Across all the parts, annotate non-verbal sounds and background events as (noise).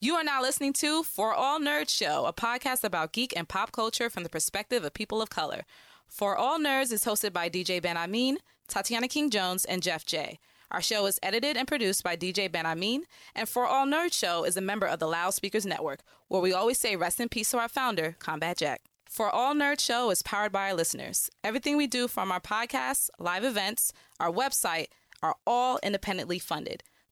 You are now listening to For All Nerds Show, a podcast about geek and pop culture from the perspective of people of color. For All Nerds is hosted by DJ Ben Amin, Tatiana King Jones, and Jeff J. Our show is edited and produced by DJ Ben Amin, and For All Nerds Show is a member of the Loudspeakers Network, where we always say rest in peace to our founder, Combat Jack. For All Nerd Show is powered by our listeners. Everything we do from our podcasts, live events, our website are all independently funded.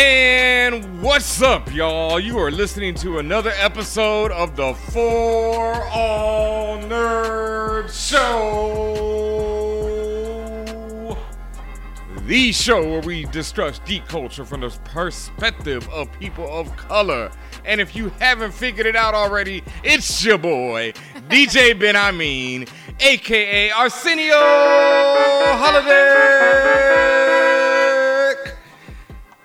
And what's up, y'all? You are listening to another episode of the For All Nerds Show. The show where we discuss geek culture from the perspective of people of color. And if you haven't figured it out already, it's your boy, DJ (laughs) Ben Amin, aka Arsenio Holiday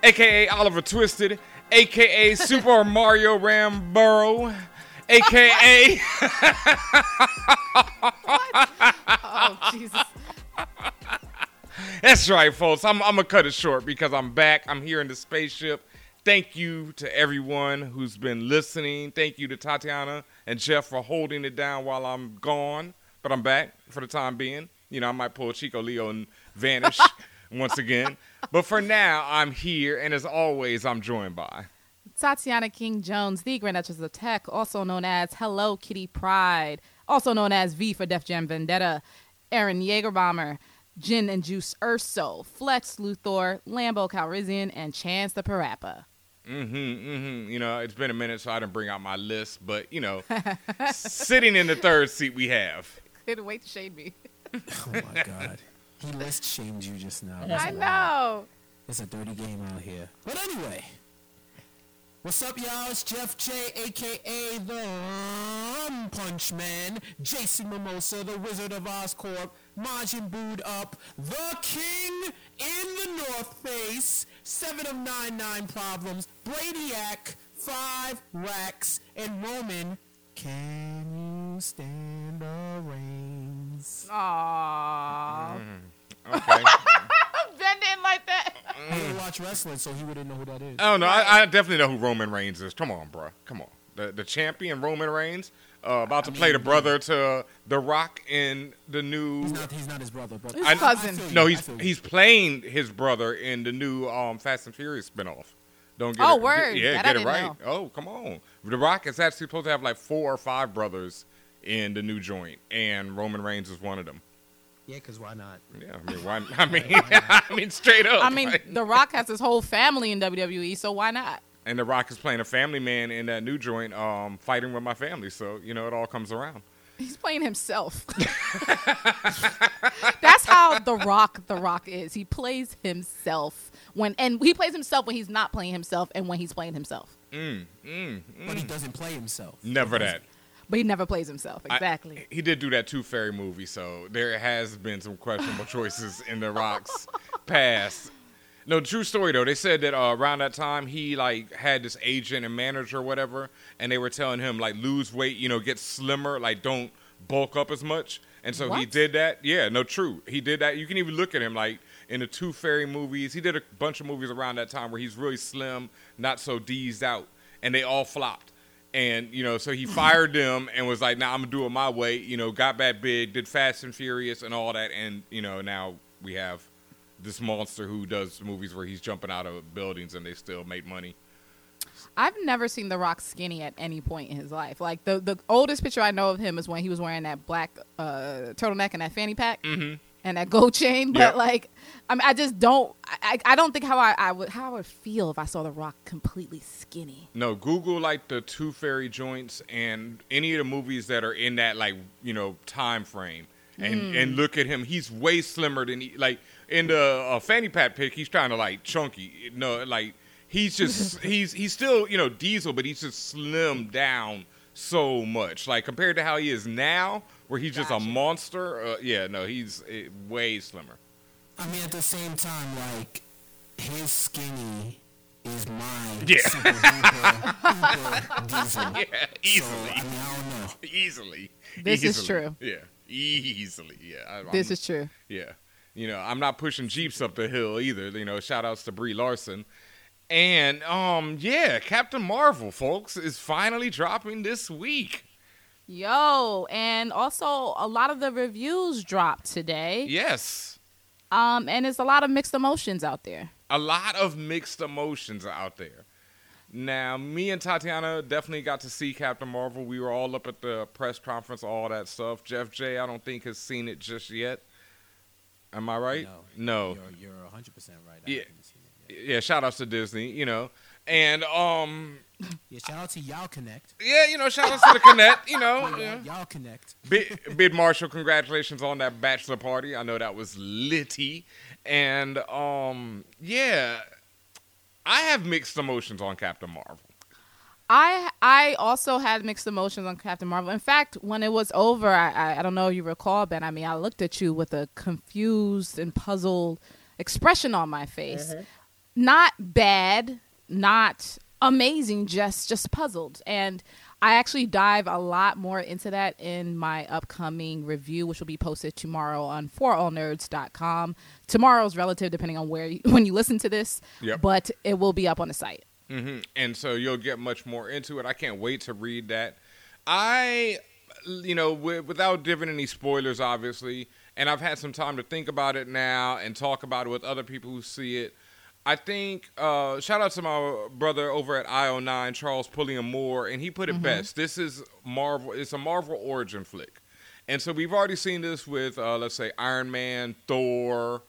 aka Oliver Twisted, aka Super (laughs) Mario Ramburo, aka (laughs) Oh, Jesus. That's right, folks. I'm, I'm gonna cut it short because I'm back. I'm here in the spaceship. Thank you to everyone who's been listening. Thank you to Tatiana and Jeff for holding it down while I'm gone. But I'm back for the time being. You know, I might pull Chico Leo and vanish (laughs) once again. But for now, I'm here, and as always, I'm joined by. Tatiana King Jones, the Grand Duchess of Tech, also known as Hello Kitty Pride, also known as V for Def Jam Vendetta, Aaron Jaegerbomber, Gin and Juice Urso, Flex Luthor, Lambo Calrissian, and Chance the Parappa. Mm-hmm, mm-hmm. You know, it's been a minute, so I didn't bring out my list, but you know, sitting in the third seat we have. (laughs) Couldn't wait to shade me. (laughs) Oh my god. He list shamed you just now. I That's wild. know. It's a dirty game out here. But anyway. What's up, y'all? It's Jeff J, aka the Rum Punch Man, Jason Mimosa, the Wizard of Oscorp, Majin Booed Up, the King in the North Face, Seven of Nine Nine Problems, Bradyac, Five Racks, and Roman. Can you stand the rains? Aww. Mm. Okay. (laughs) Ben didn't like that. He didn't watch wrestling, so he wouldn't know who that is. Oh no, I, I definitely know who Roman Reigns is. Come on, bro. Come on. The the champion Roman Reigns, uh, about to play the brother to The Rock in the new. He's not. He's not his brother. But His I- cousin. feel you, no, I he's feel you. he's playing his brother in the new um, Fast and Furious spinoff. Don't get Oh, it, word. yeah, That I get it didn't right. know. Oh, come on. The Rock is actually supposed to have like four or five brothers in the new joint, and Roman Reigns is one of them. Yeah, because why not? Yeah, I mean, why, I (laughs) mean, (laughs) I mean, straight up. I mean, right? The Rock has his whole family in WWE, so why not? and The Rock is playing a family man in that new joint, um, fighting with my family. So you know, it all comes around. He's playing himself. (laughs) That's how the Rock, the Rock is. He plays himself when, and he plays himself when he's not playing himself, and when he's playing himself. Mm, mm, but he mm. doesn't play himself. Never that. But he never plays himself. I- Exactly. he did do that Tooth Fairy movie, so there has been some questionable choices in The Rock's (laughs) past. No, true story though. They said that uh, around that time he like had this agent and manager or whatever, and they were telling him like lose weight, you know, get slimmer, like don't bulk up as much. And so he did that. Yeah, no, true. He did that. You can even look at him like in the Tooth Fairy movies. He did a bunch of movies around that time where he's really slim, not so deezed out, and they all flopped. And you know, so he fired them and was like, "Now I'm gonna do it my way." You know, got back big, did Fast and Furious and all that, and you know, now we have this monster who does movies where he's jumping out of buildings and they still make money. I've never seen The Rock skinny at any point in his life. Like the the oldest picture I know of him is when he was wearing that black uh, turtleneck and that fanny pack and that gold chain. (laughs) But Yep. like, I mean, I just don't. I, I don't think how I, I would how I would feel if I saw The Rock completely skinny. No, Google like the Tooth Fairy joints and any of the movies that are in that like you know time frame, and and look at him. He's way slimmer than he like in the uh, fanny pack pic. He's trying to like chunky. No, like he's just (laughs) he's he's still you know Diesel, but he's just slimmed down so much. Like compared to how he is now, where he's just a monster. Uh, yeah, no, he's uh, way slimmer. I mean, at the same time, like his skinny is my Yeah. super duper, (laughs) duper diesel. Yeah, So easily, I mean, I don't know. easily. This is true. Yeah, easily. Yeah, I, This I'm- is true. Yeah. You know, I'm not pushing Jeeps up the hill either. You know, shout outs to Brie Larson. And um yeah, Captain Marvel, folks, is finally dropping this week. Yo, and also a lot of the reviews dropped today. Yes. Um, and it's a lot of mixed emotions out there. A lot of mixed emotions out there. Now, me and Tatiana definitely got to see Captain Marvel. We were all up at the press conference, all that stuff. Jeff J, I don't think has seen it just yet. Am I right? No. You're, you're 100% right. I Yeah. seen it yet. Yeah, shout outs to Disney, you know. And um Yeah, shout out to Y'all Connect. yeah, you know, shout out to the Connect, you know. Y'all, (laughs) yeah. y'all Connect. Bid, Bid Marshall, congratulations on that bachelor party. I know that was litty. And um yeah, I have mixed emotions on Captain Marvel. I I also had mixed emotions on Captain Marvel. In fact, when it was over, I, I I don't know if you recall, Ben. I mean, I looked at you with a confused and puzzled expression on my face. Not bad, not amazing, just just puzzled. And I actually dive a lot more into that in my upcoming review, which will be posted tomorrow on forallnerds.com. Tomorrow's relative, depending on where you, (laughs) when you listen to this, Yep. but it will be up on the site. hmm And so you'll get much more into it. I can't wait to read that. I, you know, wi- without giving any spoilers, obviously, and I've had some time to think about it now and talk about it with other people who see it. I think, uh, shout out to my brother over at IO9, Charles Pulliam Moore, and he put it best. This is Marvel, it's a Marvel origin flick. And so we've already seen this with, uh, let's say, Iron Man, Thor,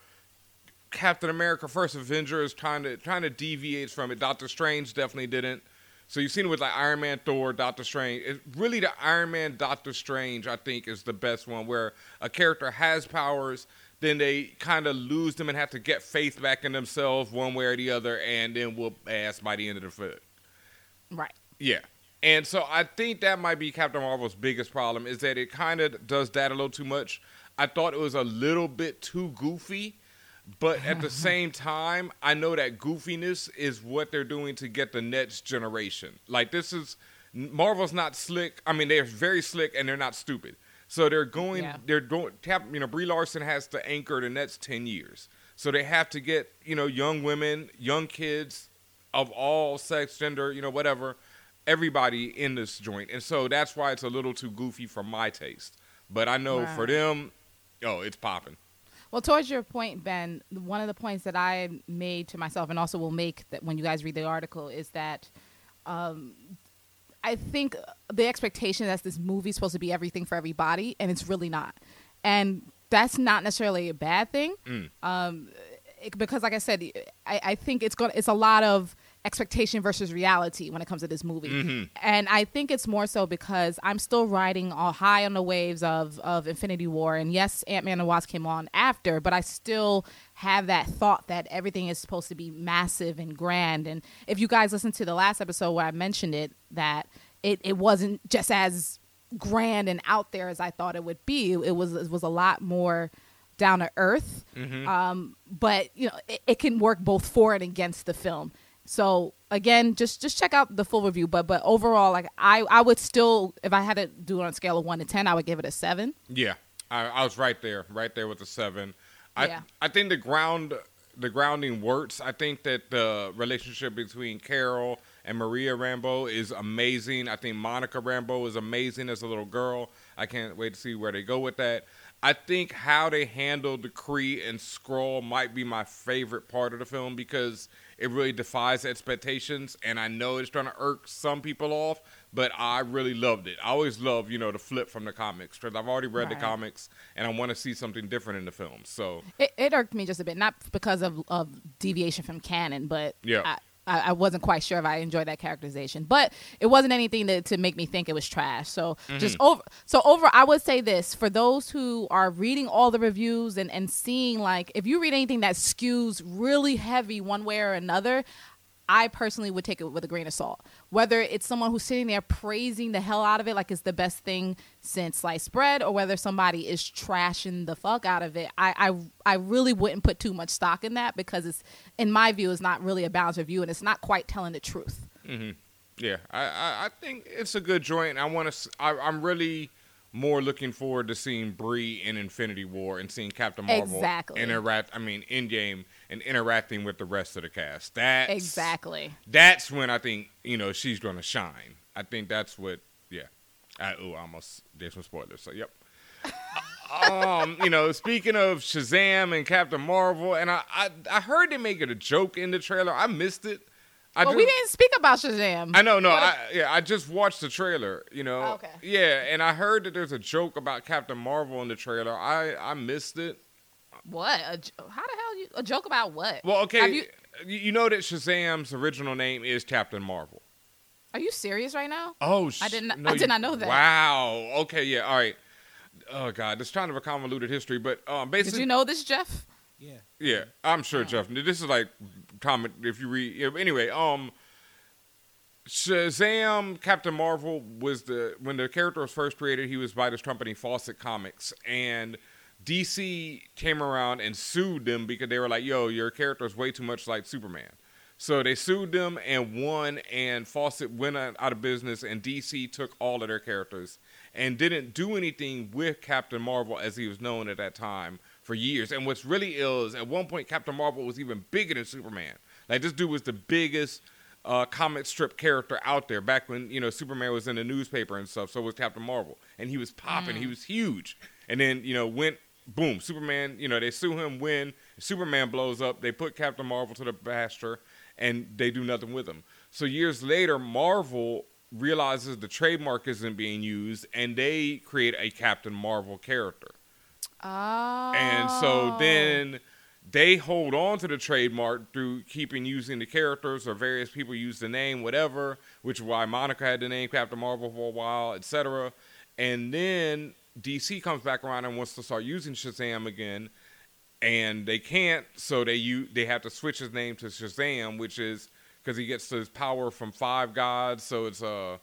Captain America: First Avenger is trying to trying to deviate from it. Doctor Strange definitely didn't. So you've seen it with like Iron Man, Thor, Doctor Strange. It, really, the Iron Man, Doctor Strange, I think, is the best one where a character has powers, then they kind of lose them and have to get faith back in themselves one way or the other, and then whoop ass by the end of the film. Right. Yeah. And so I think that might be Captain Marvel's biggest problem is that it kind of does that a little too much. I thought it was a little bit too goofy, but at the (laughs) same time, I know that goofiness is what they're doing to get the next generation. Like this is Marvel's not slick. I mean, they're very slick and they're not stupid. So they're going. Yeah. They're going. Cap, you know, Brie Larson has to anchor the next ten years. So they have to get you know young women, young kids of all sex, gender, you know, whatever, everybody in this joint. And so that's why it's a little too goofy for my taste. But I know for them, oh, it's popping. Well, towards your point, Ben, one of the points that I made to myself, and also will make that when you guys read the article, is that um, I think the expectation that this movie is supposed to be everything for everybody, and it's really not. And that's not necessarily a bad thing, Mm. um, it- because, like I said, I, I think it's going. It's a lot of expectation versus reality when it comes to this movie, Mhm. and I think it's more so because I'm still riding all high on the waves of of Infinity War, and yes, Ant Man and Wasp came on after, but I still have that thought that everything is supposed to be massive and grand. And if you guys listen to the last episode where I mentioned it, that it it wasn't just as grand and out there as I thought it would be. It was it was a lot more down to earth. Mhm. Um, but you know, it, it can work both for and against the film. So again, just just check out the full review. But but overall, like I I would still, if I had to do it on a scale of one to ten, I would give it a seven. Yeah, I, I was right there, right there with the seven. I Yeah. I think the ground the grounding works. I think that the relationship between Carol and Maria Rambeau is amazing. I think Monica Rambeau is amazing as a little girl. I can't wait to see where they go with that. I think how they handle the Kree and Skrull might be my favorite part of the film because it really defies expectations, and I know it's trying to irk some people off, but I really loved it. I always love, you know, the flip from the comics because I've already read the comics, and I want to see something different in the film. So It, it irked me just a bit, not because of, of deviation from canon, but Yeah. I, I, I wasn't quite sure if I enjoyed that characterization. But it wasn't anything to, to make me think it was trash. So mm-hmm. just over. So over, I would say this for those who are reading all the reviews and and seeing like if you read anything that skews really heavy one way or another. I personally would take it with a grain of salt. Whether it's someone who's sitting there praising the hell out of it, like it's the best thing since sliced bread, or whether somebody is trashing the fuck out of it, I I, I really wouldn't put too much stock in that because it's, in my view, is not really a balanced review and it's not quite telling the truth. Hmm. Yeah, I, I, I think it's a good joint. I want to. I'm really more looking forward to seeing Brie in Infinity War and seeing Captain Marvel Exactly. interact. I mean, Endgame and interacting with the rest of the cast. That's Exactly. That's when I think you know she's going to shine. I think that's what. Yeah. I, oh, I almost did some spoilers. So yep. (laughs) um, you know, speaking of Shazam and Captain Marvel, and I, I, I heard they make it a joke in the trailer. I missed it. I Well, just- we didn't speak about Shazam. I know, no, What- I yeah, I just watched the trailer, you know. Oh, okay. Yeah, and I heard that there's a joke about Captain Marvel in the trailer. I I missed it. What? A, j- how the hell you a joke about what? Well, okay, you, you, you know that Shazam's original name is Captain Marvel. are you serious right now? Oh, I did not- no, I did you- not know that. Wow. Okay, yeah, all right. Oh God, it's kind of a convoluted history, but um, basically, Did you know this, Jeff? Yeah. Yeah, I'm sure, Jeff. This is like comment if you read. Anyway, um, Shazam, Captain Marvel was the when the character was first created. He was by this company, Fawcett Comics, and DC came around and sued them because they were like, "Yo, your character is way too much like Superman." So they sued them and won, and Fawcett went out out of business, and DC took all of their characters and didn't do anything with Captain Marvel as he was known at that time for years. And what's really ill is at one point Captain Marvel was even bigger than Superman. Like this dude was the biggest uh, comic strip character out there back when you know Superman was in the newspaper and stuff. So was Captain Marvel, and he was popping. He was huge. And then you know went boom, Superman. You know they sue him, win. Superman blows up. They put Captain Marvel to the pasture, and they do nothing with him. So years later, Marvel realizes the trademark isn't being used, and they create a Captain Marvel character. Oh. And so then they hold on to the trademark through keeping using the characters or various people use the name, whatever, which is why Monica had the name Captain Marvel for a while, etc. And then DC comes back around and wants to start using Shazam again, and they can't, so they u- they have to switch his name to Shazam, which is because he gets his power from five gods, so it's uh,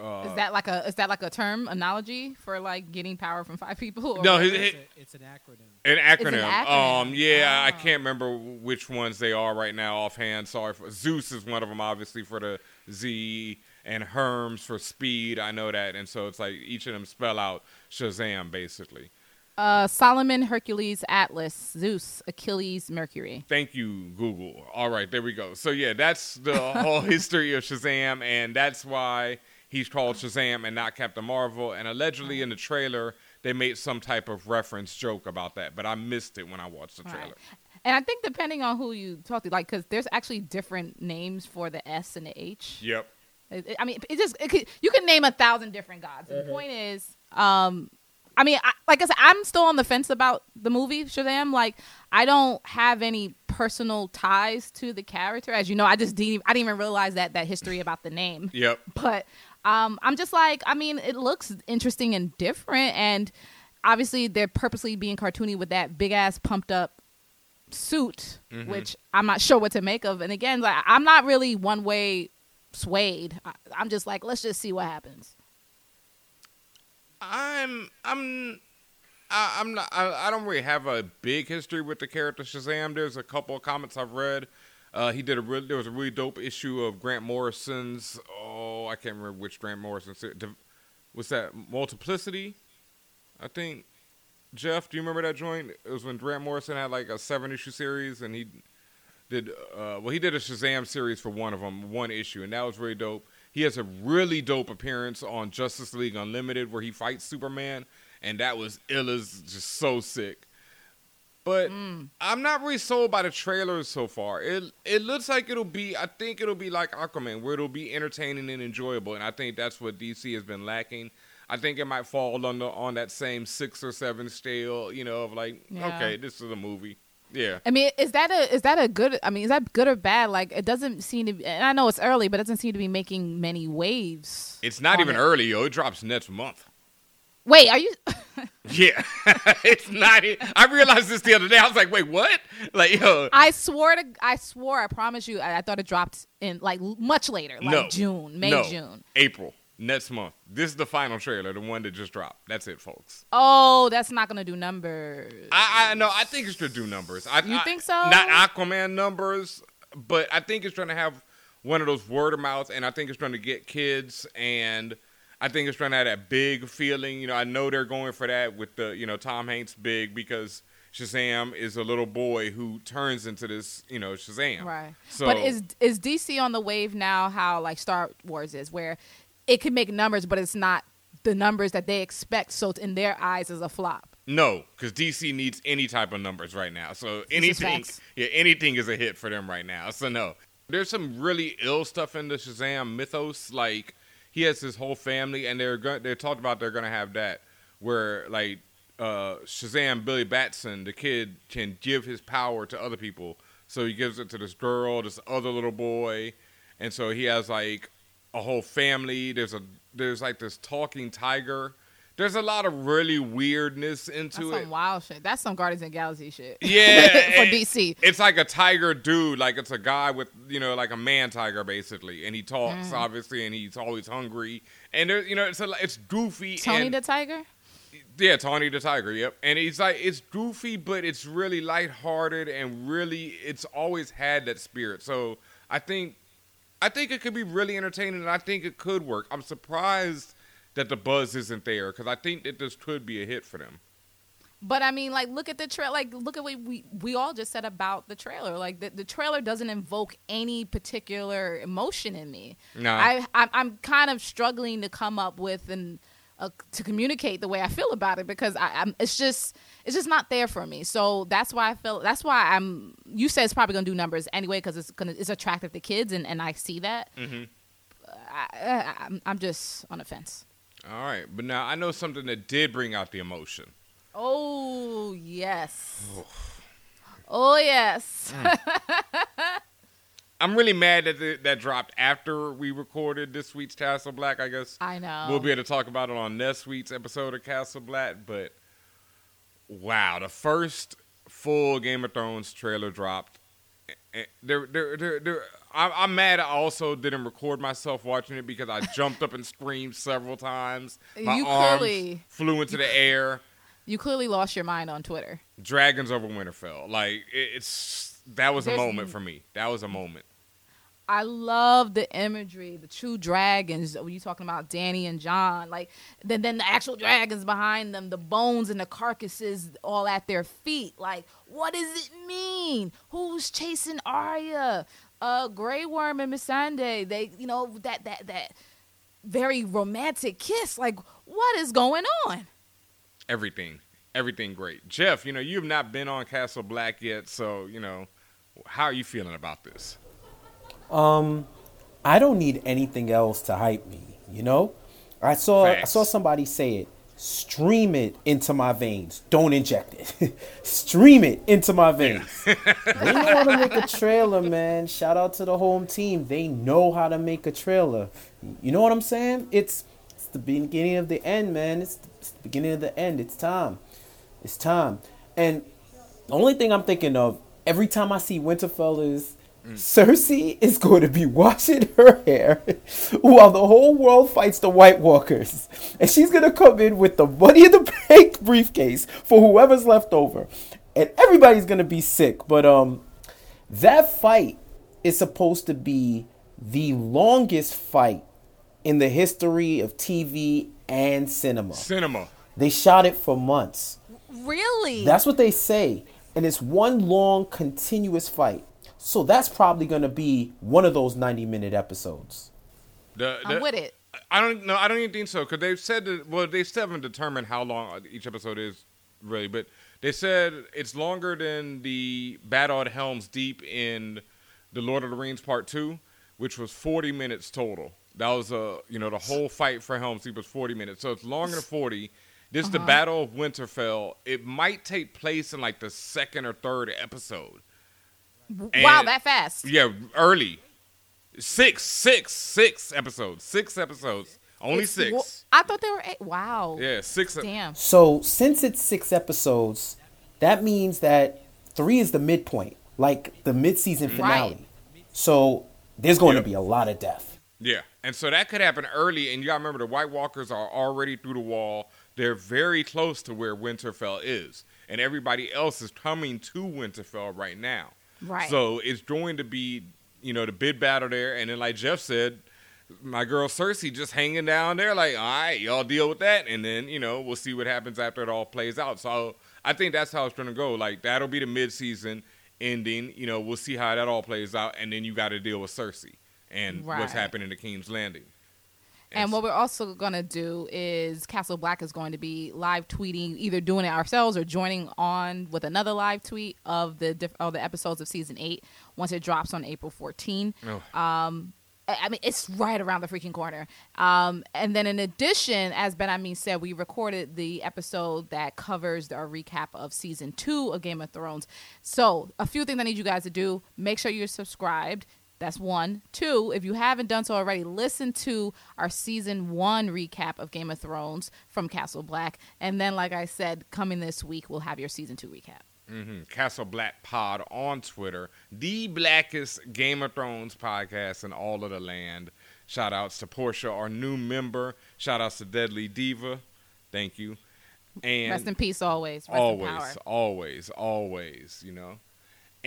uh is that like a is that like a term analogy for like getting power from five people? Or No, what? his- It's, a, it's an acronym. An acronym. acronym. Um, yeah, I Ah. can't remember which ones they are right now offhand. Sorry, for, Zeus is one of them, obviously for the Z, and Hermes for speed. I know that, and so it's like each of them spell out Shazam, basically. uh, Solomon, Hercules, Atlas, Zeus, Achilles, Mercury. Thank you, Google. All right, there we go. So yeah, that's the (laughs) whole history of Shazam, and that's why he's called Shazam and not Captain Marvel. And allegedly in the trailer, they made some type of reference joke about that, but I missed it when I watched the Right. trailer. And I think depending on who you talk to, like, because there's actually different names for the S and the H. Yep. It- it- I mean, it just it could, you can name a thousand different gods. And the point is, um, I mean, I, like I said, I'm still on the fence about the movie Shazam. Like, I don't have any personal ties to the character, as you know. I just didn't, I didn't even realize that that history about the name. Yep. (laughs) But um, I'm just like, I mean, it looks interesting and different, and obviously they're purposely being cartoony with that big ass pumped up suit, which I'm not sure what to make of. And again, like I'm not really one way swayed. I, I'm just like, let's just see what happens. I'm I'm I, I'm not I, I don't really have a big history with the character Shazam. There's a couple of comments I've read. Uh, he did a really there was a really dope issue of Grant Morrison's oh I can't remember which Grant Morrison was that Multiversity, I think. Jeff, do you remember that joint? It was when Grant Morrison had like a seven issue series and he did uh, well he did a Shazam series for one of them, one issue, and that was really dope. He has a really dope appearance on Justice League Unlimited where he fights Superman, and that was ill as just so sick. But mm. I'm not really sold by the trailers so far. It it looks like it'll be. I think it'll be like Aquaman, where it'll be entertaining and enjoyable, and I think that's what DC has been lacking. I think it might fall on the on that same six or seven scale, you know, of like, Yeah. okay, this is a movie. Yeah. I mean, is that a is that a good? I mean, is that good or bad? Like, it doesn't seem to. be And I know it's early, but it doesn't seem to be making many waves. It's not even it. early, yo. It drops next month. Wait, are you? (laughs) Yeah, (laughs) it's not. it. I realized this the other day. I was like, wait, what? Like, yo, I swore to. I swore. I promise you. I, I thought it dropped in like much later, like no, June, May, no, June. April next month. This is the final trailer, the one that just dropped. That's it, folks. Oh, that's not gonna do numbers. I, I know. I think it's gonna do numbers. I, You I- think so? Not Aquaman numbers, but I think it's trying to have one of those word of mouth, and I think it's trying to get kids, and I think it's trying to have that big feeling. You know, I know they're going for that with the you know Tom Hanks big because Shazam is a little boy who turns into this you know Shazam. Right. So, but is is DC on the wave now? How like Star Wars is, where it can make numbers, but it's not the numbers that they expect. So in their eyes, is a flop. No, because DC needs any type of numbers right now. So anything, yeah, anything is a hit for them right now. So no, there's some really ill stuff in the Shazam mythos. Like he has his whole family, and they're going. They talked about they're gonna have that where like uh, Shazam Billy Batson, the kid, can give his power to other people. So he gives it to this girl, this other little boy, and so he has like a whole family. There's a there's like this talking tiger. There's a lot of really weirdness into That's into some it. wild shit. That's some Guardians of the Galaxy shit. (laughs) Yeah, (laughs) for and DC. It's like a tiger dude, like it's a guy with you know like a man tiger basically, and he Mm. talks obviously, and he's always hungry, and there, you know it's a, it's goofy. Tony and, the Tiger. yeah, Tony the Tiger. Yep, and he's like it's goofy, but it's really lighthearted and really it's always had that spirit. So I think I think it could be really entertaining, and I think it could work. I'm surprised that the buzz isn't there because I think that this could be a hit for them. But I mean, like, look at the trailer. Like, look at what we we all just said about the trailer. Like, the, the trailer doesn't invoke any particular emotion in me. No. I I'm, I'm kind of struggling to come up with and uh, to communicate the way I feel about it because I, I'm it's just it's just not there for me. So that's why I feel that's why I'm. You said it's probably gonna do numbers anyway because it's gonna it's attractive to kids and and I see that. Mm-hmm. I, I, I'm I'm just on the fence. All right, but now I know something that did bring out the emotion. Oh yes. Oh yes. Mm. (laughs) I'm really mad that the, that dropped after we recorded this week's Castle Black. I guess I know. we'll be able to talk about it on next week's episode of Castle Black. But wow, the first full Game of Thrones trailer dropped. There, there, there, there. I'm, I'm mad. I also didn't record myself watching it because I jumped up and screamed several times. My You arms clearly- flew into the air. You clearly lost your mind on Twitter. Dragons over Winterfell. Like it, it's that was a moment for me. That was a moment. I love the imagery, the true dragons. When you talking about Dany and Jon, like then then the actual dragons behind them, the bones and the carcasses all at their feet. Like, what does it mean? Who's chasing Arya? Uh, Grey Worm and Missandei. They, you know, that that that very romantic kiss. Like, what is going on? Everything, everything great. Jeff, you know you have not been on Castle Black yet, so you know how are you feeling about this? Um, I don't need anything else to hype me. You know, I saw I saw somebody say it. Stream it into my veins. Don't inject it. (laughs) Stream it into my veins. (laughs) they know how to make a trailer, man. Shout out to the home team. They know how to make a trailer. You know what I'm saying? It's it's the beginning of the end, man. It's the, it's the beginning of the end. It's time. It's time. And the only thing I'm thinking of every time I see Winterfell is Cersei is going to be washing her hair while the whole world fights the White Walkers. And she's going to come in with the money in the bank (laughs) briefcase for whoever's left over. And everybody's going to be sick. But um that fight is supposed to be the longest fight in the history of TV and cinema. Cinema. They shot it for months. Really? That's what they say. And it's one long, continuous fight. So that's probably going to be one of those 90 minute episodes. The, I'm with it. I don't know. I don't even think so because they've said that. Well, they still haven't determined how long uh, each episode is really, but they said it's longer than the Battle at Helm's Deep in the Lord of the Rings Part Two, which was forty minutes total. That was a you know the whole fight for Helm's Deep was forty minutes, so it's longer than forty. This is the uh-huh. Battle of Winterfell. It might take place in like the second or third episode. Wow, that fast. Yeah, early. Six, six, six episodes. Six episodes Only It's- six. well, I thought they were eight. Wow. yeah, six. Damn. So since it's six episodes, that means that three is the midpoint, like the mid-season finale. Right. So there's going Yeah. to be a lot of death. Yeah, and so that could happen early. And you got to remember, the White Walkers are already through the wall. They're very close to where Winterfell is, and everybody else is coming to Winterfell right now. Right. So it's going to be, you know, the big battle there, and then like Jeff said, my girl Cersei just hanging down there, like, all right, y'all deal with that, and then you know we'll see what happens after it all plays out. So I think that's how it's going to go. Like that'll be the mid-season ending. You know, we'll see how that all plays out, and then you got to deal with Cersei and Right. what's happening to King's Landing. And what we're also going to do is Castle Black is going to be live tweeting, either doing it ourselves or joining on with another live tweet of the diff- of the episodes of season eight once it drops on April 14. Oh. I I mean, it's right around the freaking corner. Um, and then, in addition, as Ben Amin said, we recorded the episode that covers our recap of season two of Game of Thrones. So, a few things I need you guys to do: make sure you're subscribed. That's one. Two, if you haven't done so already, listen to our season one recap of Game of Thrones from Castle Black. And then, like I said, coming this week, we'll have your season two recap. hmm Castle Black Pod on Twitter, the blackest Game of Thrones podcast in all of the land. Shout outs to Portia, our new member. Shout outs to Deadly Diva. Thank you. And Rest in peace, always. Rest always, always, always, you know.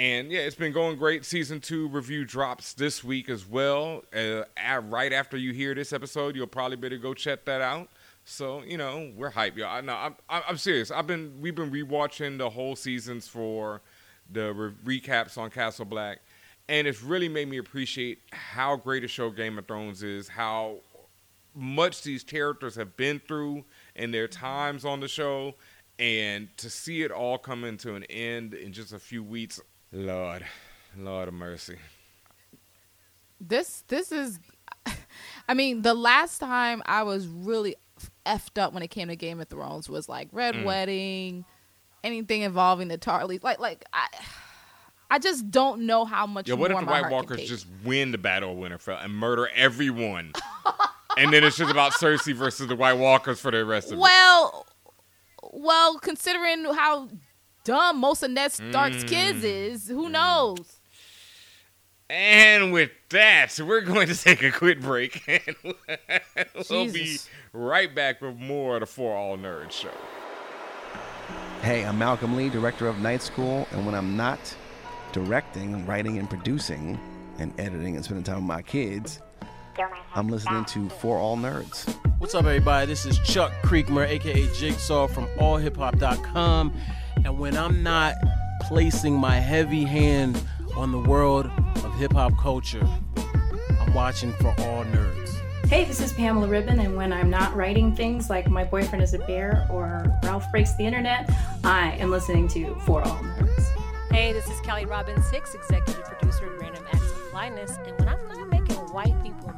And yeah, it's been going great. Season two review drops this week as well. Uh, right after you hear this episode, you'll probably better go check that out. So you know, we're hype, y'all. I know. I'm, I'm serious. I've been we've been rewatching the whole seasons for the re- recaps on Castle Black, and it's really made me appreciate how great a show Game of Thrones is. How much these characters have been through in their times on the show and to see it all come into an end in just a few weeks lord lord of mercy. This this is (laughs) i mean the last time i was really effed up when it came to game of thrones was like red Mm. wedding anything involving the tarlys. Like like i i just don't know how much Yo, what if the white walkers just win the battle of winterfell and murder everyone? (laughs) And then it's just about cersei versus the white walkers for the rest of it. Well well considering how dumb most of ned stark's Mm. kids is who knows and with that we're going to (laughs) take a quick break (laughs) and we'll be right back with more of the for all nerds show Hey, I'm Malcolm Lee, director of Night School, and when I'm not directing, writing, and producing, and editing and spending time with my kids, I'm listening to For All Nerds. What's up, everybody? This is Chuck Creekmur, aka Jigsaw from AllHipHop.com. And when I'm not placing my heavy hand on the world of hip hop culture, I'm watching For All Nerds. Hey, this is Pamela Ribon, and when I'm not writing things like My Boyfriend is a Bear or Ralph Breaks the Internet, I am listening to For All Nerds. Hey, this is Kelly Robbins Hicks, executive producer of Random Acts of Flyness, and when I'm not making white people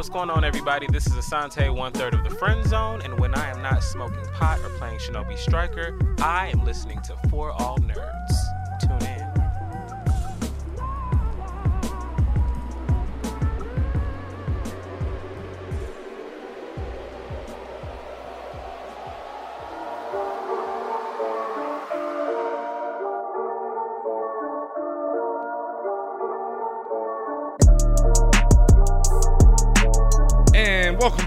what's going on, everybody? This is Asante, one third of the Friend Zone, and when I am not smoking pot or playing Shinobi Striker, I am listening to For All Nerds.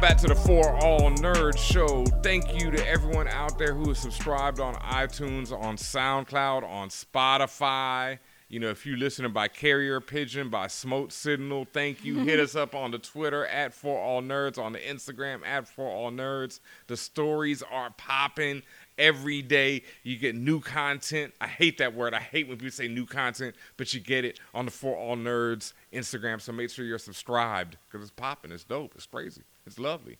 Back to the For All Nerds Show. Thank you to everyone out there who is subscribed on iTunes, on SoundCloud, on Spotify. You know, if you're listening by Carrier Pigeon, by Smoke Signal, thank you. Hit (laughs) us up on the Twitter at For All Nerds, on the Instagram at For All Nerds. The stories are popping every day. You get new content. I hate that word. I hate when people say new content, but you get it on the For All Nerds Instagram. So make sure you're subscribed because it's popping. It's dope. It's crazy. It's lovely.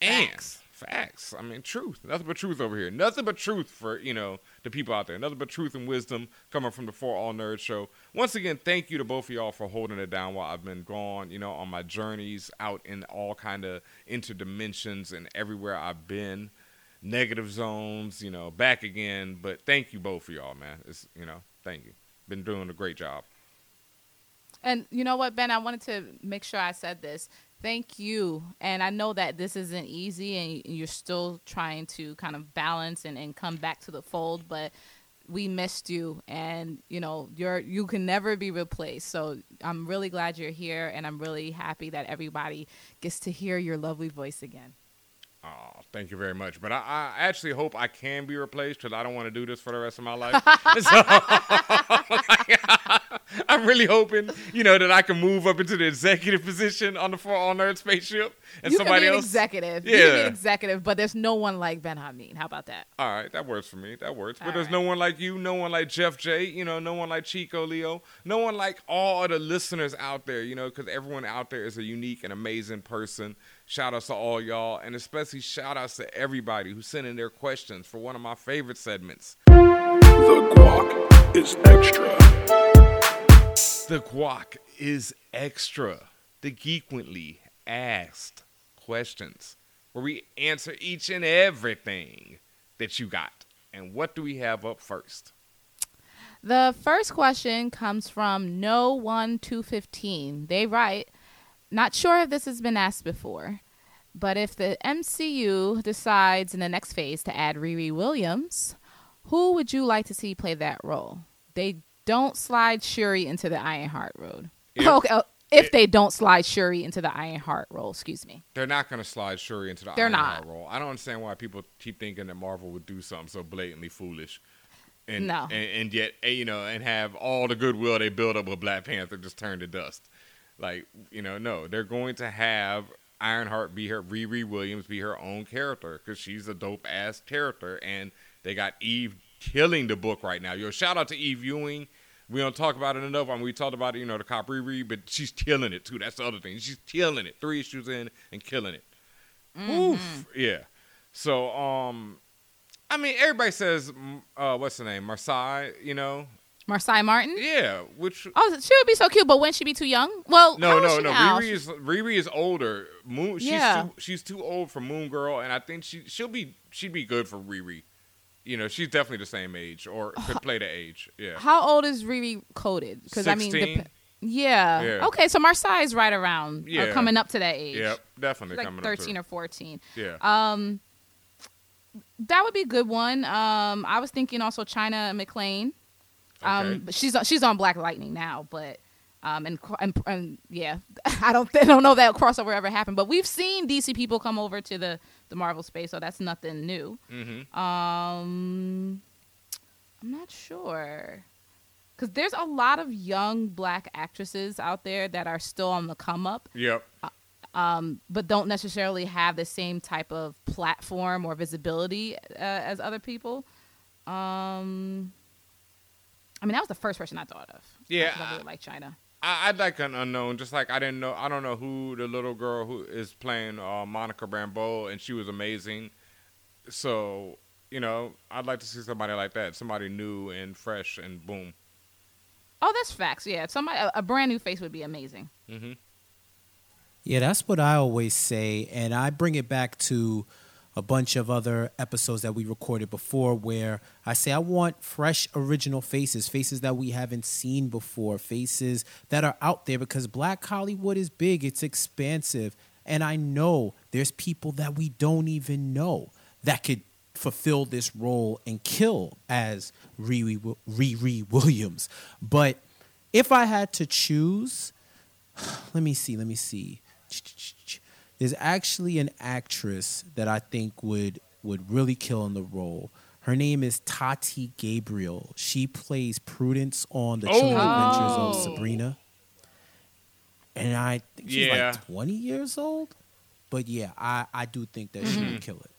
And facts. I mean, truth. Nothing but truth over here. Nothing but truth for you know the people out there. Nothing but truth and wisdom coming from the For All Nerds show. Once again, thank you to both of y'all for holding it down while I've been gone. You know, on my journeys out in all kind of interdimensions and everywhere I've been negative zones, you know, back again. But thank you both of y'all, man. It's you know, thank you. Been doing a great job. And you know what, Ben? I wanted to make sure I said this. Thank you. And I know that this isn't easy and you're still trying to kind of balance and, and come back to the fold, but we missed you and you know you're you can never be replaced so i'm really glad you're here and i'm really happy that everybody gets to hear your lovely voice again Oh, thank you very much. But I, I actually hope I can be replaced because I don't want to do this for the rest of my life. (laughs) so, (laughs) (laughs) (laughs) I'm really hoping, you know, that I can move up into the executive position on the For All Nerd spaceship, and you somebody can be an else. executive you can be Yeah. an executive but there's no one like ben hameen how about that All right, that works for me. That works. But All there's right. no one like you, no one like Jeff J, you know, no one like Chico Leo, no one like all of the listeners out there, you know, because everyone out there is a unique and amazing person. Shout outs to all y'all, and especially shout outs to everybody who sent in their questions for one of my favorite segments. The guac is extra. The guac is extra. The Geekquently asked questions, where we answer each and everything that you got. And what do we have up first? The first question comes from No One Two Fifteen. They write, "Not sure if this has been asked before, but if the MCU decides in the next phase to add Riri Williams, who would you like to see play that role? They don't slide Shuri into the Ironheart role. If- okay, oh, if if- they don't slide Shuri into the Ironheart role, excuse me. They're not going to slide Shuri into the They're Ironheart not. role. I don't understand why people keep thinking that Marvel would do something so blatantly foolish. And, No. and, and yet, eh, you know, and have all the goodwill they build up with Black Panther just turn to dust. Like, you know, no, they're going to have Ironheart be her, Riri Williams be her own character because she's a dope ass character. And they got Eve killing the book right now. Yo, shout out to Eve Ewing. We don't talk about it enough. I mean, we talked about it, you know, the cop Riri, but she's killing it too. That's the other thing. She's killing it. Three issues in and killing it. Oof. Yeah. So, um, I mean, everybody says, uh, what's the name? Marsai, you know? Marsai Martin? Yeah. Which, Oh, she would be so cute, but wouldn't she be too young? Well, no, no, no. now? Riri is, Riri is older. Moon, she's, Yeah. too, she's too old for Moon Girl, and I think she, she'll be, she'd be good for Riri. You know, she's definitely the same age or could play the age. Yeah. How old is Riri coded? Because I mean, 16? dep- yeah. Yeah. Okay, so Marsai is right around, Yeah. or coming up to that age. Yep. Definitely like coming thirteen or fourteen. Yeah. Um, that would be a good one. Um, I was thinking also China McClain. Um, Okay. but she's she's on Black Lightning now, but um, and, and and yeah, (laughs) I don't (laughs) I don't know if that crossover ever happened, but we've seen DC people come over to the the Marvel space, so that's nothing new. mm-hmm. Um, I'm not sure. Because there's a lot of young black actresses out there that are still on the come up, Yep. um, but don't necessarily have the same type of platform or visibility uh, as other people. Um, I mean, that was the first person I thought of. Yeah, I really like China. I, I'd like an unknown, just like I didn't know. I don't know who the little girl who is playing uh, Monica Rambeau, and she was amazing. So you know, I'd like to see somebody like that, somebody new and fresh, and boom. Oh, that's facts. Yeah, somebody a, a brand new face would be amazing. hmm Yeah, that's what I always say. And I bring it back to a bunch of other episodes that we recorded before where I say I want fresh original faces, faces that we haven't seen before, faces that are out there because black Hollywood is big, it's expansive. And I know there's people that we don't even know that could fulfill this role and kill as Riri, Williams. But if I had to choose, (sighs) let me see, let me see. There's actually an actress that I think would would really kill in the role. Her name is Tati Gabrielle. She plays Prudence on the Chilling Oh. Adventures of. Sabrina. And I think she's Yeah. like 20 years old. But yeah, I, I do think that she would mm-hmm. kill it.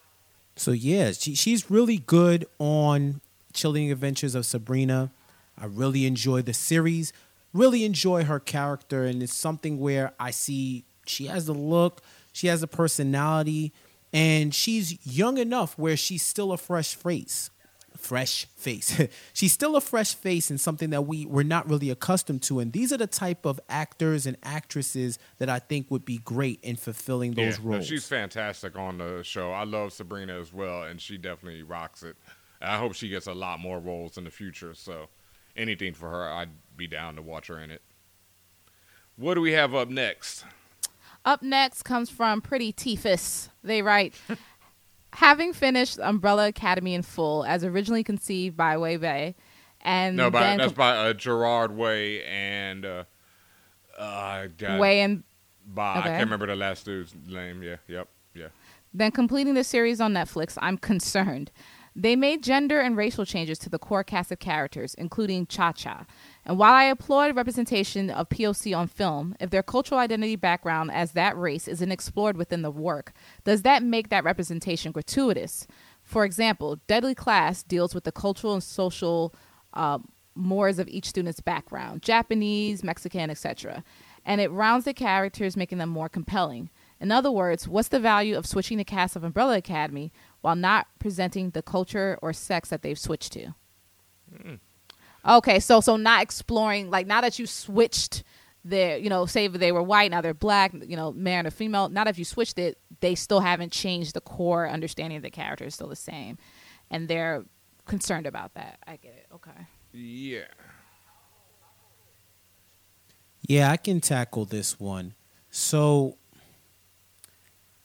So yeah, she, she's really good on Chilling Adventures of Sabrina. I really enjoy the series. Really enjoy her character, and it's something where I see she has the look, she has a personality, and she's young enough where she's still a fresh face. Fresh face. (laughs) she's still a fresh face and something that we we're not really accustomed to. And these are the type of actors and actresses that I think would be great in fulfilling those yeah, no, roles. she's fantastic on the show. I love Sabrina as well, and she definitely rocks it. I hope she gets a lot more roles in the future. So anything for her, I'd be down to watch her in it. What do we have up next? Up next comes from Pretty Tiefus. They write, having finished Umbrella Academy in full, as originally conceived by Way Bá, and No, by, then that's by uh, Gerard Way and uh, uh, God, Way and by I can't remember the last dude's name. Yeah, yep, yeah. then completing the series on Netflix, I'm concerned. They made gender and racial changes to the core cast of characters, including Cha Cha. And while I applaud representation of POC on film, if their cultural identity background as that race isn't explored within the work, does that make that representation gratuitous? For example, Deadly Class deals with the cultural and social uh, mores of each student's background Japanese, Mexican, etc. And it rounds the characters, making them more compelling. In other words, what's the value of switching the cast of Umbrella Academy while not presenting the culture or sex that they've switched to? Okay, so so not exploring like now that you switched their you know say if they were white now they're black you know man or female now that you switched it they still haven't changed the core understanding of the character is still the same and they're concerned about that i get it okay Yeah. Yeah, I can tackle this one. So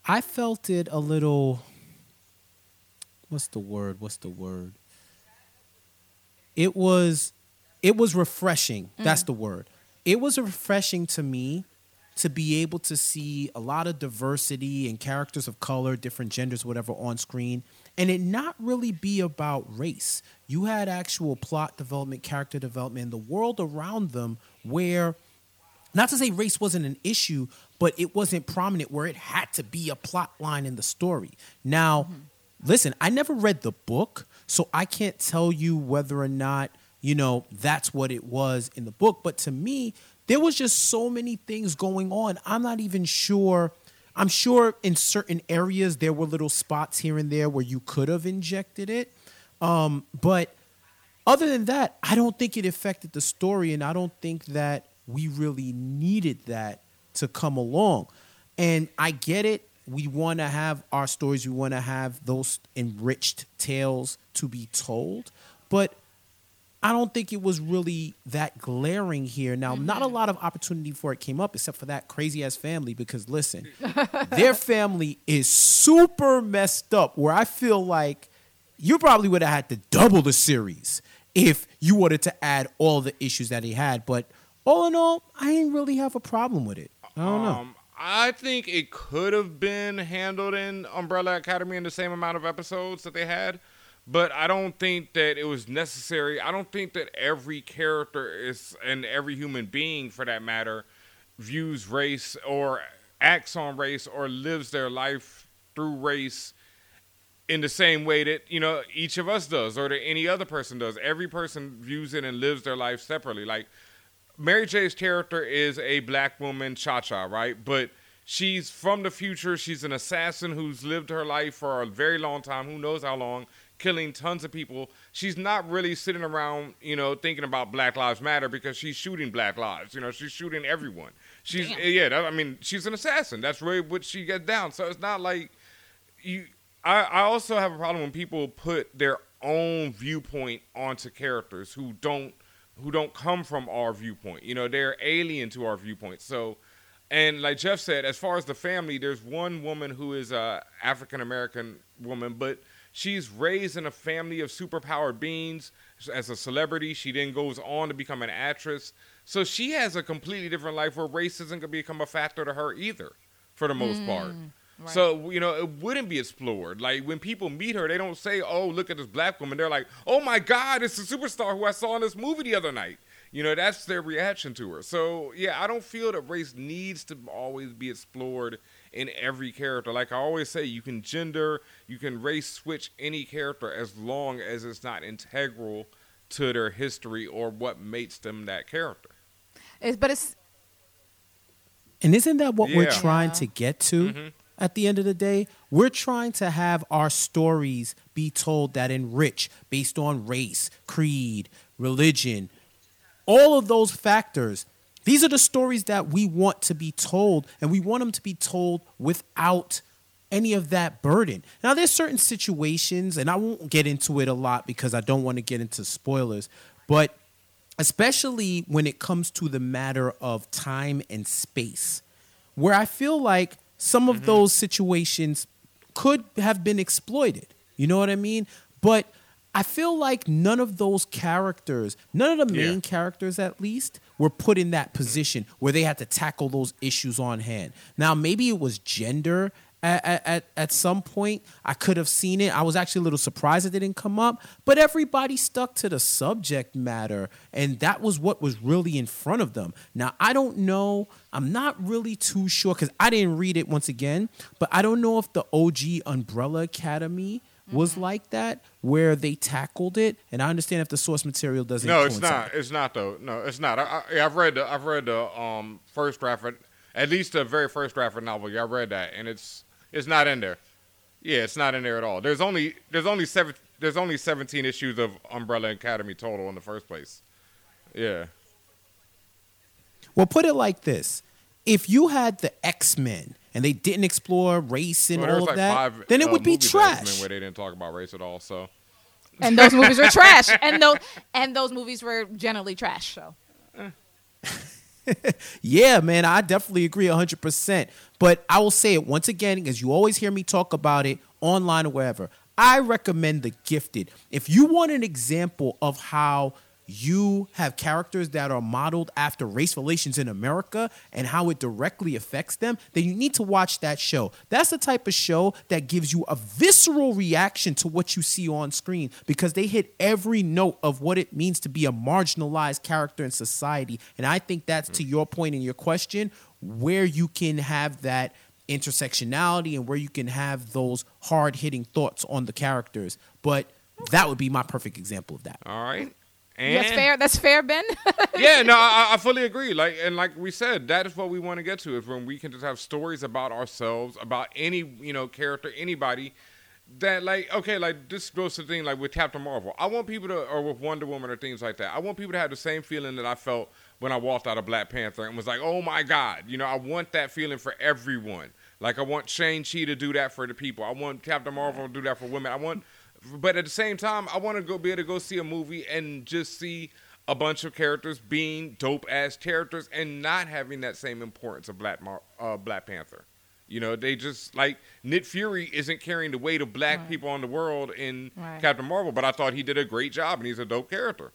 I felt it a little what's the word? What's the word? It was it was refreshing. Mm. That's the word. It was refreshing to me to be able to see a lot of diversity and characters of color, different genders, whatever, on screen, and it not really be about race. You had actual plot development, character development, and the world around them where not to say race wasn't an issue, but it wasn't prominent where it had to be a plot line in the story. Now, mm-hmm. listen, I never read the book, so I can't tell you whether or not, you know, that's what it was in the book. But to me, there was just so many things going on. I'm not even sure. I'm sure in certain areas there were little spots here and there where you could have injected it. Um, but other than that, I don't think it affected the story, and I don't think that we really needed that to come along. And I get it. We want to have our stories, we want to have those enriched tales to be told, but I don't think it was really that glaring here. Now, not a mm-hmm. lot of opportunity for it came up except for that crazy ass family because listen, (laughs) their family is super messed up where I feel like you probably would have had to double the series if you wanted to add all the issues that he had. But all in all, I didn't really have a problem with it. I don't know. Um, I think it could have been handled in Umbrella Academy in the same amount of episodes that they had, but I don't think that it was necessary. I don't think that every character is and every human being, for that matter, views race or acts on race or lives their life through race in the same way that you know each of us does or that any other person does. Every person views it and lives their life separately. Like Mary J's character is a black woman, Cha Cha, right? But she's from the future. She's an assassin who's lived her life for a very long time, who knows how long, killing tons of people. She's not really sitting around, you know, thinking about Black Lives Matter because she's shooting Black Lives. You know, she's shooting everyone. She's yeah, that, I mean, she's an assassin. That's really what she gets down. So it's not like you. I, I also have a problem when people put their own viewpoint onto characters who don't who don't come from our viewpoint. You know, they're alien to our viewpoint. So, and like Jeff said, as far as the family, there's one woman who is a African American woman, but she's raised in a family of superpowered beings. As a celebrity, she then goes on to become an actress. So she has a completely different life where going to become a factor to her either, for the most part. Mm. So you know it wouldn't be explored. Like when people meet her, they don't say, "Oh, look at this black woman." They're like, "Oh my God, it's the superstar who I saw in this movie the other night." You know, that's their reaction to her. So yeah, I don't feel that race needs to always be explored in every character. Like I always say, you can gender, you can race switch any character as long as it's not integral to their history or what makes them that character. it's, but it's And isn't that what we're Yeah. trying to get to mm-hmm. At the end of the day? We're trying to have our stories be told that enrich based on race, creed, religion, all of those factors. These are the stories that we want to be told, and we want them to be told without any of that burden. Now, there's certain situations, and I won't get into it a lot because I don't want to get into spoilers, but especially when it comes to the matter of time and space, where I feel like some of mm-hmm. those situations could have been exploited. You know what I mean? But I feel like none of those characters, none of the Yeah. main characters at least, were put in that mm-hmm. position where they had to tackle those issues on hand. Now, maybe it was gender at, at, at, some point. I could have seen it. I was actually a little surprised it didn't come up, but everybody stuck to the subject matter, and that was what was really in front of them. Now, I don't know. I'm not really too sure because I didn't read it once again, but I don't know if the OG Umbrella Academy was like that where they tackled it and i understand if the source material doesn't No, it's not. It's not though. No, it's not. I, i've read the I've read the um first draft, at least the very first draft of novel. Yeah, I read that, and it's it's not in there. Yeah, it's not in there at all. There's only there's only seven there's only 17 issues of Umbrella Academy total in the first place. Yeah. well put it like this if you had the x-men and they didn't explore race and Well, all was of like that five, then it uh, would be movies of X-Men trash where they didn't talk about race at all. So And those movies were (laughs) trash. And those and those movies were generally trash. So (laughs) Yeah, man, I definitely agree 100%. But I will say it once again, because you always hear me talk about it online or wherever. I recommend The Gifted. If you want an example of how you have characters that are modeled after race relations in America and how it directly affects them, then you need to watch that show. That's the type of show that gives you a visceral reaction to what you see on screen because they hit every note of what it means to be a marginalized character in society. And I think that's to your point in your question where you can have that intersectionality and where you can have those hard hitting thoughts on the characters. But that would be my perfect example of that. all right. And that's fair. That's fair, Ben. (laughs) yeah, no, I, I fully agree. Like and like we said, that is what we want to get to is when we can just have stories about ourselves, about any you know character, anybody. That like okay, like this goes to the thing like with Captain Marvel. I want people to, or with Wonder Woman or things like that. I want people to have the same feeling that I felt when I walked out of Black Panther and was like, oh my god, you know, I want that feeling for everyone. Like I want Shang-Chi to do that for the people. I want Captain Marvel to do that for women. I want, but at the same time, I want to go be able to go see a movie and just see a bunch of characters being dope ass characters and not having that same importance of Black Mar- uh, Black Panther. You know, they just like Nick Fury isn't carrying the weight of black people on the world in Right. Captain Marvel, but I thought he did a great job and he's a dope character.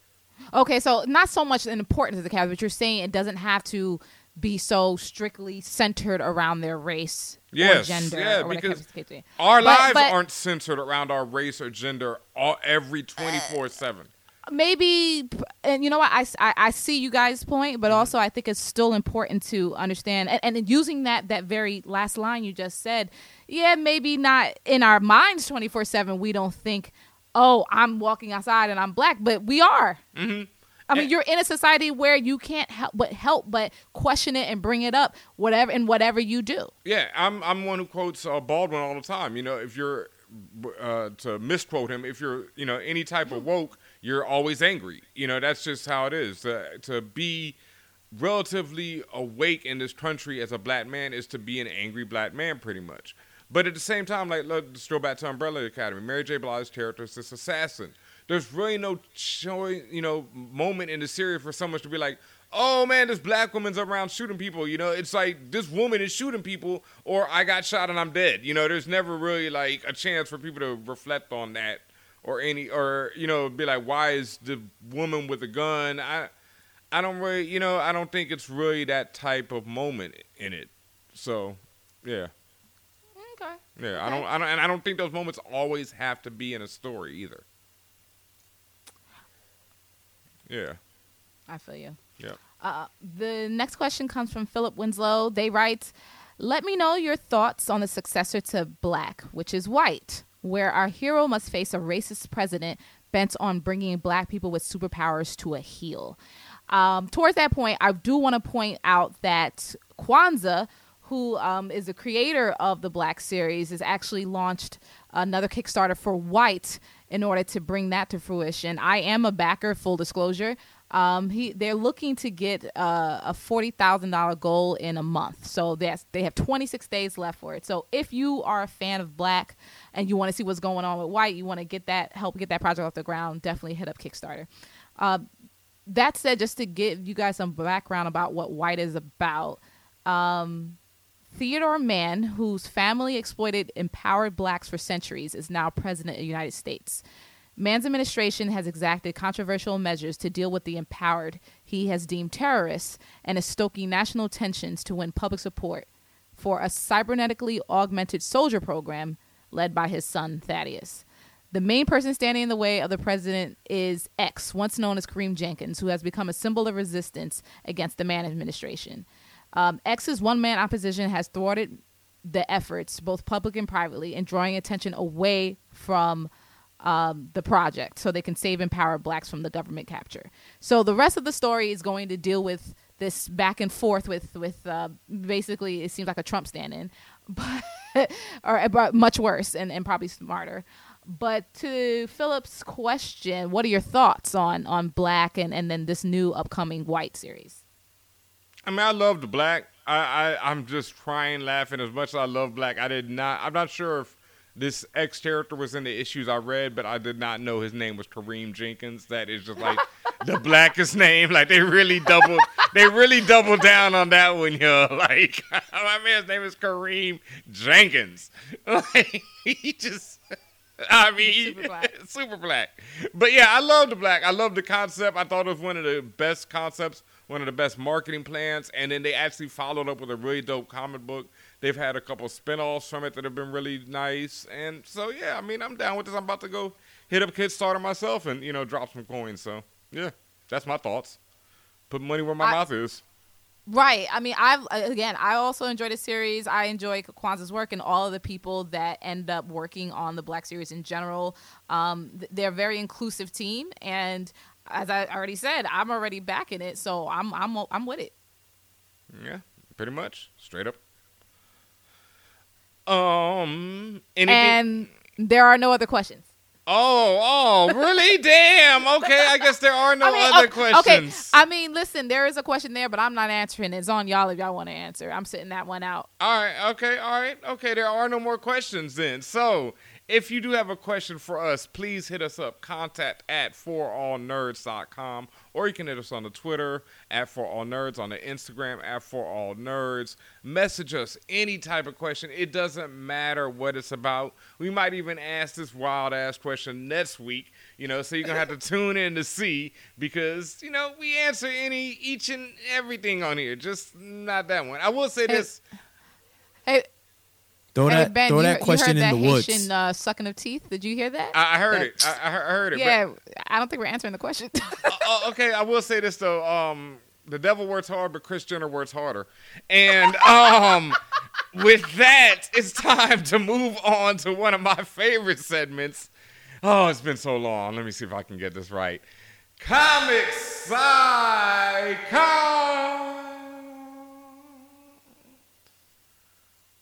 Okay, so not so much an importance of the character, but you're saying it doesn't have to be so strictly centered around their race Yes, or gender yeah, or because the case may be. Our But- lives but aren't centered around our race or gender all every twenty four seven. maybe and you know what I, I, I see you guys point Mm-hmm. but also i think it's still important to understand and, and using that that very last line you just said yeah maybe not in our minds 24-7 we don't think oh i'm walking outside and i'm black but we are Mm-hmm. I mean, you're in a society where you can't help but help but question it and bring it up, whatever in whatever you do. Yeah, I'm I'm one who quotes uh, Baldwin all the time. You know, if you're uh, to misquote him, if you're you know any type of woke, you're always angry. You know, that's just how it is. To, to be relatively awake in this country as a black man is to be an angry black man, pretty much. But at the same time, like let's go back to Umbrella Academy. Mary J. Blige's character is this assassin. There's really no showing, you know, moment in the series for someone to be like, "Oh man, this black woman's around shooting people." You know, it's like this woman is shooting people, or I got shot and I'm dead. You know, there's never really like a chance for people to reflect on that, or any, or you know, be like, "Why is the woman with a gun?" I, I don't really, you know, I don't think it's really that type of moment in it. So, yeah. Okay. Yeah, I don't, I don't, and I don't think those moments always have to be in a story either. Yeah, I feel you. yeah. Uh, the next question comes from Philip Winslow. They write, "Let me know your thoughts on the successor to Black, which is white, where our hero must face a racist president bent on bringing black people with superpowers to a heel." Um, towards that point, I do want to point out that Kwanza, who um, is the creator of the Black series, has actually launched another Kickstarter for White in order to bring that to fruition. I am a backer, full disclosure. Um, he they're looking to get uh, a forty thousand dollar goal in a month, so that's they have twenty six days left for it. So if you are a fan of Black and you want to see what's going on with White, you want to get that help get that project off the ground, definitely hit up Kickstarter. Uh, that said, just to give you guys some background about what White is about, um, Theodore Mann, whose family exploited empowered blacks for centuries, is now president of the United States. Mann's administration has exacted controversial measures to deal with the empowered he has deemed terrorists and is stoking national tensions to win public support for a cybernetically augmented soldier program led by his son Thaddeus. The main person standing in the way of the president is X, once known as Kareem Jenkins, who has become a symbol of resistance against the Mann administration. Um, X's one man opposition has thwarted the efforts, both public and privately, in drawing attention away from um, the project so they can save and empower blacks from the government capture. So the rest of the story is going to deal with this back and forth with with uh, basically it seems like a Trump stand-in, (laughs) but or but much worse and, and probably smarter. But to Philip's question, what are your thoughts on on Black and and then this new upcoming White series? I mean, I love the Black. I, I I'm just crying laughing as much as I love Black. I did not. I'm not sure if this X character was in the issues I read, but I did not know his name was Kareem Jenkins. That is just like (laughs) the blackest name. Like they really doubled, they really doubled down on that one, yo. (laughs) Like (laughs) my man's name is Kareem Jenkins. Like he just. I mean, super black. super black. But yeah, I love the black. I love the concept. I thought it was one of the best concepts, one of the best marketing plans. And then they actually followed up with a really dope comic book They've had a couple spin-offs from it that have been really nice. And so yeah, I mean, I'm down with this. I'm about to go hit up Kickstarter myself and, you know, drop some coins. So yeah, that's my thoughts. Put money where my I, mouth is. Right. I mean, I've again, I also enjoy the series. I enjoy Kwanza's work and all of the people that end up working on the Black series in general. Um, they're a very inclusive team, and as I already said, I'm already backing it, so I'm I'm I'm with it. Yeah, pretty much straight up. Um, anything? and there are no other questions. Oh, oh, really? (laughs) Damn. Okay, I guess there are no I mean, other okay, questions. Okay, I mean, listen, there is a question there, but I'm not answering. It. It's on y'all if y'all want to answer. I'm sitting that one out. All right. Okay. All right. Okay. There are no more questions then. So, if you do have a question for us, please hit us up. Contact at forallnerds.com or you can hit us on the Twitter at For All Nerds, on the Instagram at For All Nerds. Message us any type of question. It doesn't matter what it's about. We might even ask this wild ass question next week, you know, so you're gonna have to tune in to see because, you know, we answer any each and everything on here. Just not that one. I will say this. Hey, Throw hey, that, ben, throw you, that question in the woods. Uh, sucking of teeth. Did you hear that? I, I heard that, it. I, I, heard it. Yeah, I don't think we're answering the question. (laughs) uh, uh, okay, I will say this though. Um, the devil works hard, but Chris Jenner works harder. And (laughs) um, with that, it's time to move on to one of my favorite segments. Oh, it's been so long. Let me see if I can get this right. Comics I Copped.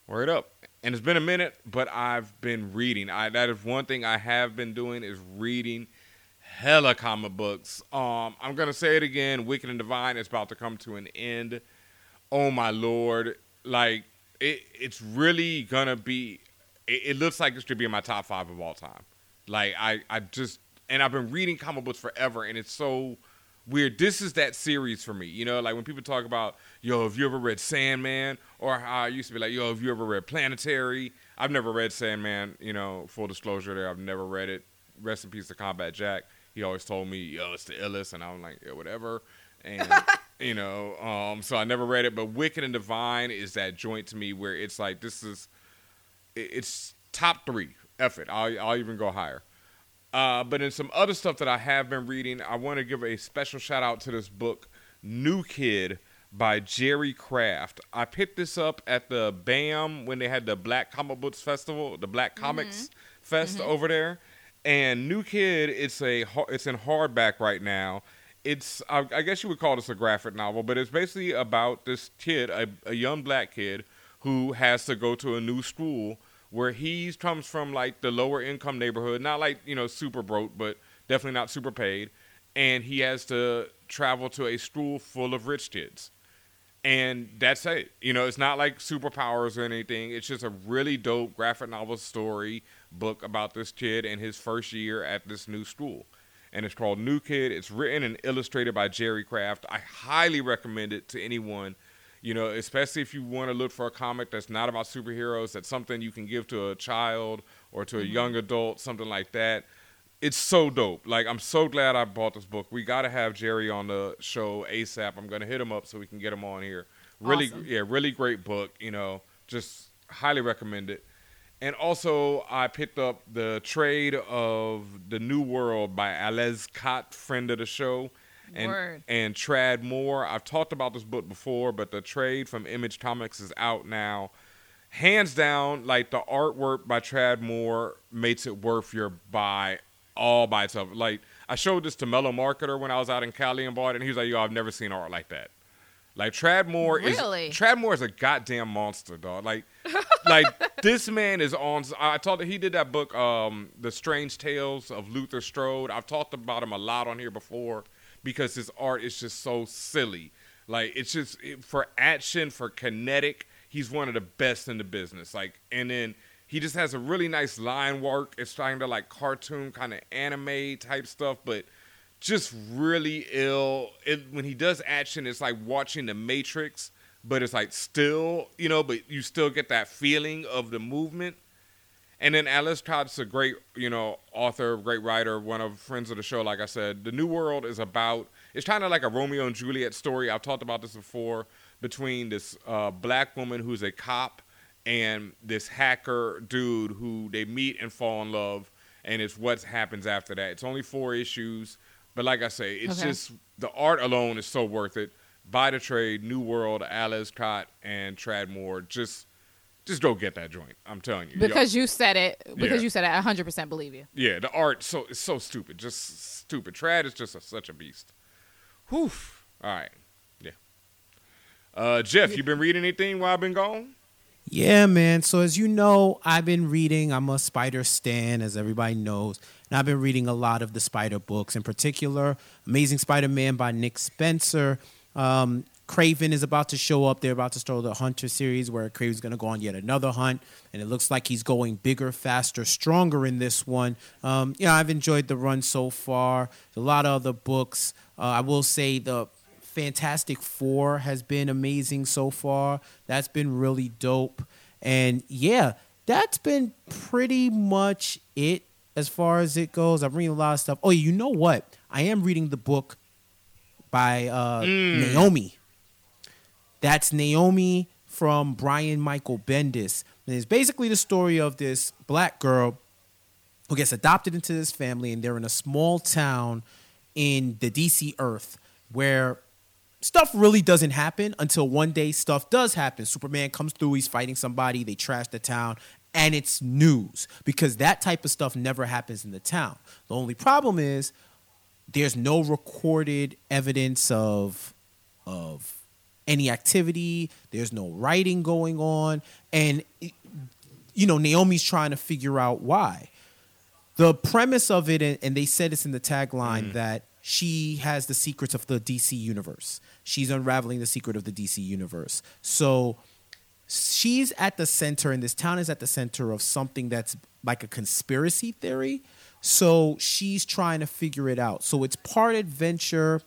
Word up and it's been a minute, but I've been reading. I that is one thing I have been doing is reading hella comic books. Um, I'm gonna say it again. Wicked and Divine is about to come to an end. Oh my lord! Like it, it's really gonna be. It, it looks like this should be in my top five of all time. Like I, I just and I've been reading comic books forever, and it's so weird. This is that series for me. You know, like when people talk about, yo, have you ever read Sandman? Or how I used to be like, yo, have you ever read Planetary? I've never read Sandman, you know, full disclosure there. I've never read it. Rest in peace to Combat Jack. He always told me, yo, it's the illest. And I'm like, yeah, whatever. And, (laughs) you know, um, so I never read it. But Wicked and Divine is that joint to me where it's like, this is, it's top three. F it. I'll, I'll even go higher. Uh, but in some other stuff that I have been reading, I want to give a special shout out to this book, New Kid by Jerry Craft. I picked this up at the BAM when they had the Black Comic Books Festival, the Black mm-hmm. Comics Fest mm-hmm. over there. And New Kid, it's a it's in hardback right now. It's I, I, guess you would call this a graphic novel, but it's basically about this kid, a, a young black kid, who has to go to a new school where he comes from like the lower income neighborhood, not like you know super broke, but definitely not super paid, and he has to travel to a school full of rich kids, and that's it. You know, it's not like superpowers or anything. It's just a really dope graphic novel story book about this kid and his first year at this new school. and it's called New Kid. It's written and illustrated by Jerry Craft. I highly recommend it to anyone. You know, especially if you want to look for a comic that's not about superheroes, that's something you can give to a child or to a mm-hmm. young adult, something like that. It's so dope. Like I'm so glad I bought this book. We got to have Jerry on the show ASAP. I'm gonna hit him up so we can get him on here. Really, Awesome. yeah, really great book. You know, just highly recommend it. And also, I picked up the trade of The New World by Aleš Kot, friend of the show, and Word. and Tradd Moore. I've talked about this book before, but the trade from Image Comics is out now. Hands down, like the artwork by Tradd Moore makes it worth your buy all by itself. Like I showed this to Mellow Marketer when I was out in Cali and bought it, and he was like, "Yo, I've never seen art like that." Like Tradd Moore Really? is Tradd Moore is a goddamn monster, dog. Like, like (laughs) this man is on. I talked. He did that book, um, The Strange Talent of Luther Strode. I've talked about him a lot on here before because his art is just so silly. Like it's just it- for action, for kinetic. He's one of the best in the business. Like, and then he just has a really nice line work. It's trying to like cartoon, kind of anime type stuff, but just really ill. It, when he does action, it's like watching The Matrix, but it's like still, you know, but you still get that feeling of the movement. And then Aleš Kot's a great, you know, author, great writer, one of friends of the show. Like I said, the New World is about. It's kind of like a Romeo and Juliet story. I've talked about this before between this uh, black woman who's a cop and this hacker dude who they meet and fall in love, and it's what happens after that. It's only four issues, but like I say, it's Okay. just the art alone is so worth it. Buy the trade, New World, Alice Cott, and Tradd Moore. Just, just go get that joint. I'm telling you. Yo- Because you said it. Because Yeah. you said it. I 100% believe you. yeah, the art so it's so stupid, just stupid. Tradd is just a, such a beast. Whew. All right, yeah. Uh, Jeff, you been reading anything while I've been gone? Yeah, man. So as you know, I've been reading. I'm a Spider stan, as everybody knows, and I've been reading a lot of the Spider books. In particular, Amazing Spider-Man by Nick Spencer. Um, Kraven is about to show up. They're about to start the Hunted series, where Kraven's going to go on yet another hunt, and it looks like he's going bigger, faster, stronger in this one. Um, yeah, I've enjoyed the run so far. A lot of other books. Uh, I will say the Fantastic Four has been amazing so far. That's been really dope. And yeah, that's been pretty much it as far as it goes. I'm reading a lot of stuff. Oh, you know what? I am reading the book by uh, Naomi. That's Naomi from Brian Michael Bendis. And it's basically the story of this black girl who gets adopted into this family, and they're in a small town in the DC Earth where stuff really doesn't happen until one day stuff does happen. Superman comes through, he's fighting somebody, they trash the town, and it's news because that type of stuff never happens in the town. The only problem is there's no recorded evidence of of any activity, there's no writing going on, and you know, Naomi's trying to figure out why the premise of it, and they said this in the tagline mm-hmm. that she has the secrets of the DC universe. She's unraveling the secret of the DC universe. So she's at the center, and this town is at the center of something that's like a conspiracy theory. So she's trying to figure it out. So it's part adventure,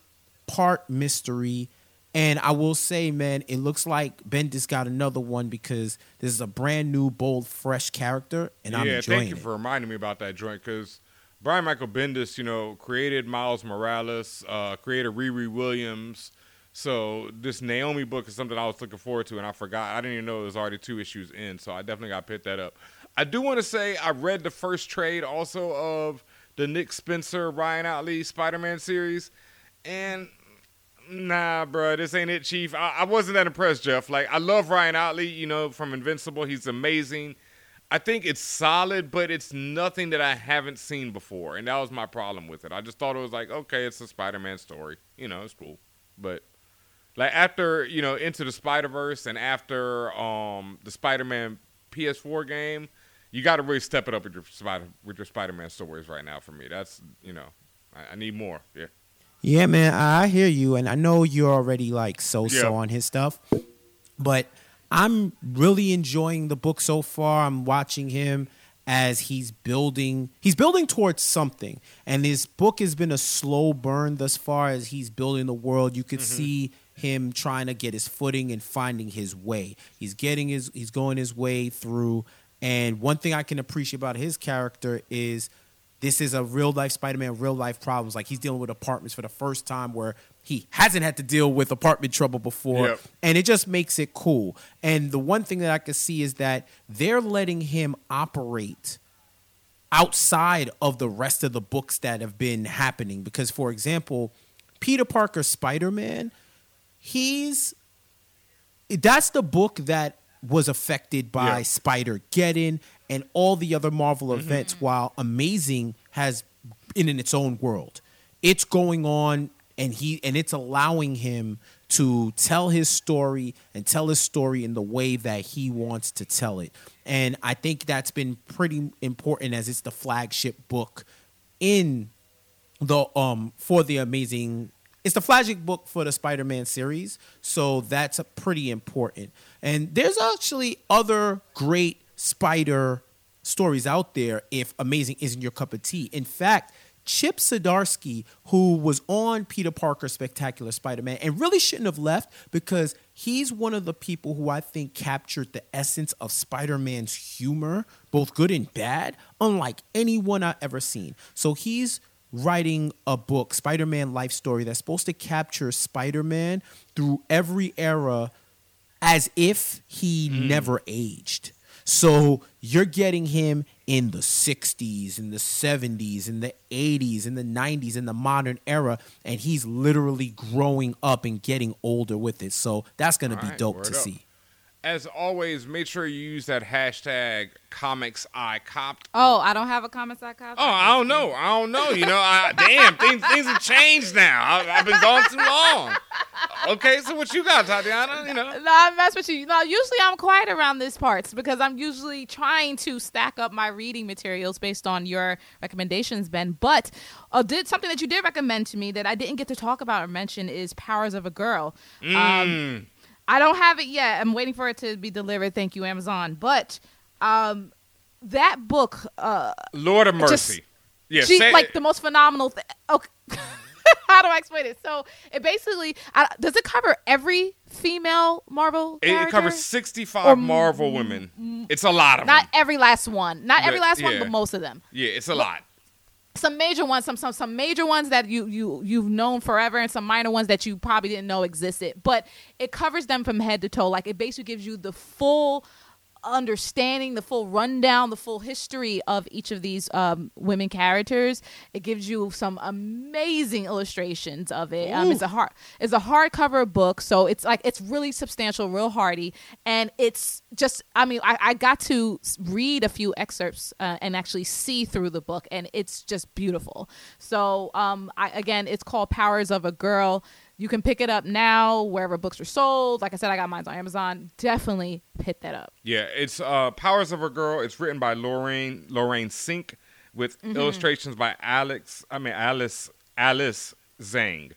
part mystery. And I will say, man, it looks like Bendis got another one because this is a brand new, bold, fresh character, and I'm enjoying it. yeah, thank you for reminding me about that joint because Brian Michael Bendis, you know, created Miles Morales, uh, created Riri Williams. So this Naomi book is something I was looking forward to, and I forgot. I didn't even know it was already two issues in, so I definitely got to pick that up. I do want to say I read the first trade also of the Nick Spencer Ryan Ottley Spider-Man series, and Nah, bro, this ain't it, Chief. I, I wasn't that impressed, Jeff. Like, I love Ryan Ottley, you know, from Invincible. He's amazing. I think it's solid, but it's nothing that I haven't seen before, and that was my problem with it. I just thought it was like, okay, it's a Spider-Man story. You know, it's cool, but like after you know into the Spider Verse and after um the Spider-Man PS4 game, you got to really step it up with your Spider with your Spider-Man stories right now. For me, that's you know, I, I need more. Yeah. Yeah, man, I hear you, and I know you're already like so so Yeah. on his stuff, but I'm really enjoying the book so far. I'm watching him, as he's building he's building towards something and his book has been a slow burn thus far as he's building the world you could mm-hmm. see him trying to get his footing and finding his way he's getting his he's going his way through and one thing i can appreciate about his character is this is a real life spider-man real life problems like he's dealing with apartments for the first time where he hasn't had to deal with apartment trouble before Yep. and it just makes it cool. And the one thing that I can see is that they're letting him operate outside of the rest of the books that have been happening. Because, for example, Peter Parker Spider Man, he's that's the book that was affected by Yeah. Spider Geddon and all the other Marvel events, while Amazing has in, in its own world. It's going on and he and it's allowing him to tell his story and tell his story in the way that he wants to tell it. And I think that's been pretty important as it's the flagship book in the um for the amazing it's the flagship book for the spider-man series so that's a pretty important and there's actually other great spider stories out there if amazing isn't your cup of tea. In fact chip Zdarsky, who was on peter parker spectacular spider-man and really shouldn't have left because he's one of the people who i think captured the essence of spider-man's humor both good and bad unlike anyone i've ever seen. So he's writing a book, Spider Man Life Story, that's supposed to capture Spider Man through every era as if he mm. never aged. So you're getting him in the 60s, in the 70s, in the 80s, in the 90s, in the modern era, and he's literally growing up and getting older with it. So that's going to be right, dope to up. see. As always, make sure you use that hashtag comics I copped. Oh, I don't have a comments I copy. Oh, I don't know. I don't know. You know, I, (laughs) damn, things things have changed now. I, I've been gone too long. Okay, so what you got, Tatiana? You know, No, I mess with you. No, usually I'm quiet around this parts because I'm usually trying to stack up my reading materials based on your recommendations, Ben. But uh, did something that you did recommend to me that I didn't get to talk about or mention is Powers of a Girl. Um, Mm. I don't have it yet. I'm waiting for it to be delivered. Thank you, Amazon. But um, that book, uh, Lord of Just- Mercy. yeah, she say- like the most phenomenal thing. Okay. (laughs) How do I explain it? So it basically I, does it cover every female Marvel? it, it covers 65 Or Marvel women. It's a lot of them. Not them. every last one. Not every But, last one, but most of them. Yeah, it's a lot. Some major ones, some some some major ones that you you you've known forever, and some minor ones that you probably didn't know existed. But it covers them from head to toe. Like it basically gives you the full understanding, the full rundown, the full history of each of these um, women characters. It gives you some amazing illustrations of it. Um, it's a hard it's a hardcover book, so it's like it's really substantial, real hardy, and it's just. I mean, I, I got to read a few excerpts uh, and actually see through the book, and it's just beautiful. So, um, I, again, it's called Powers of a Girl. You can pick it up now wherever books are sold. Like I said, I got mine on Amazon. Definitely hit that up. Yeah, it's uh, Powers of a Girl. It's written by Lorraine Lorraine Cink with Mm-hmm. illustrations by Alex. I mean Alice Alice Zhang,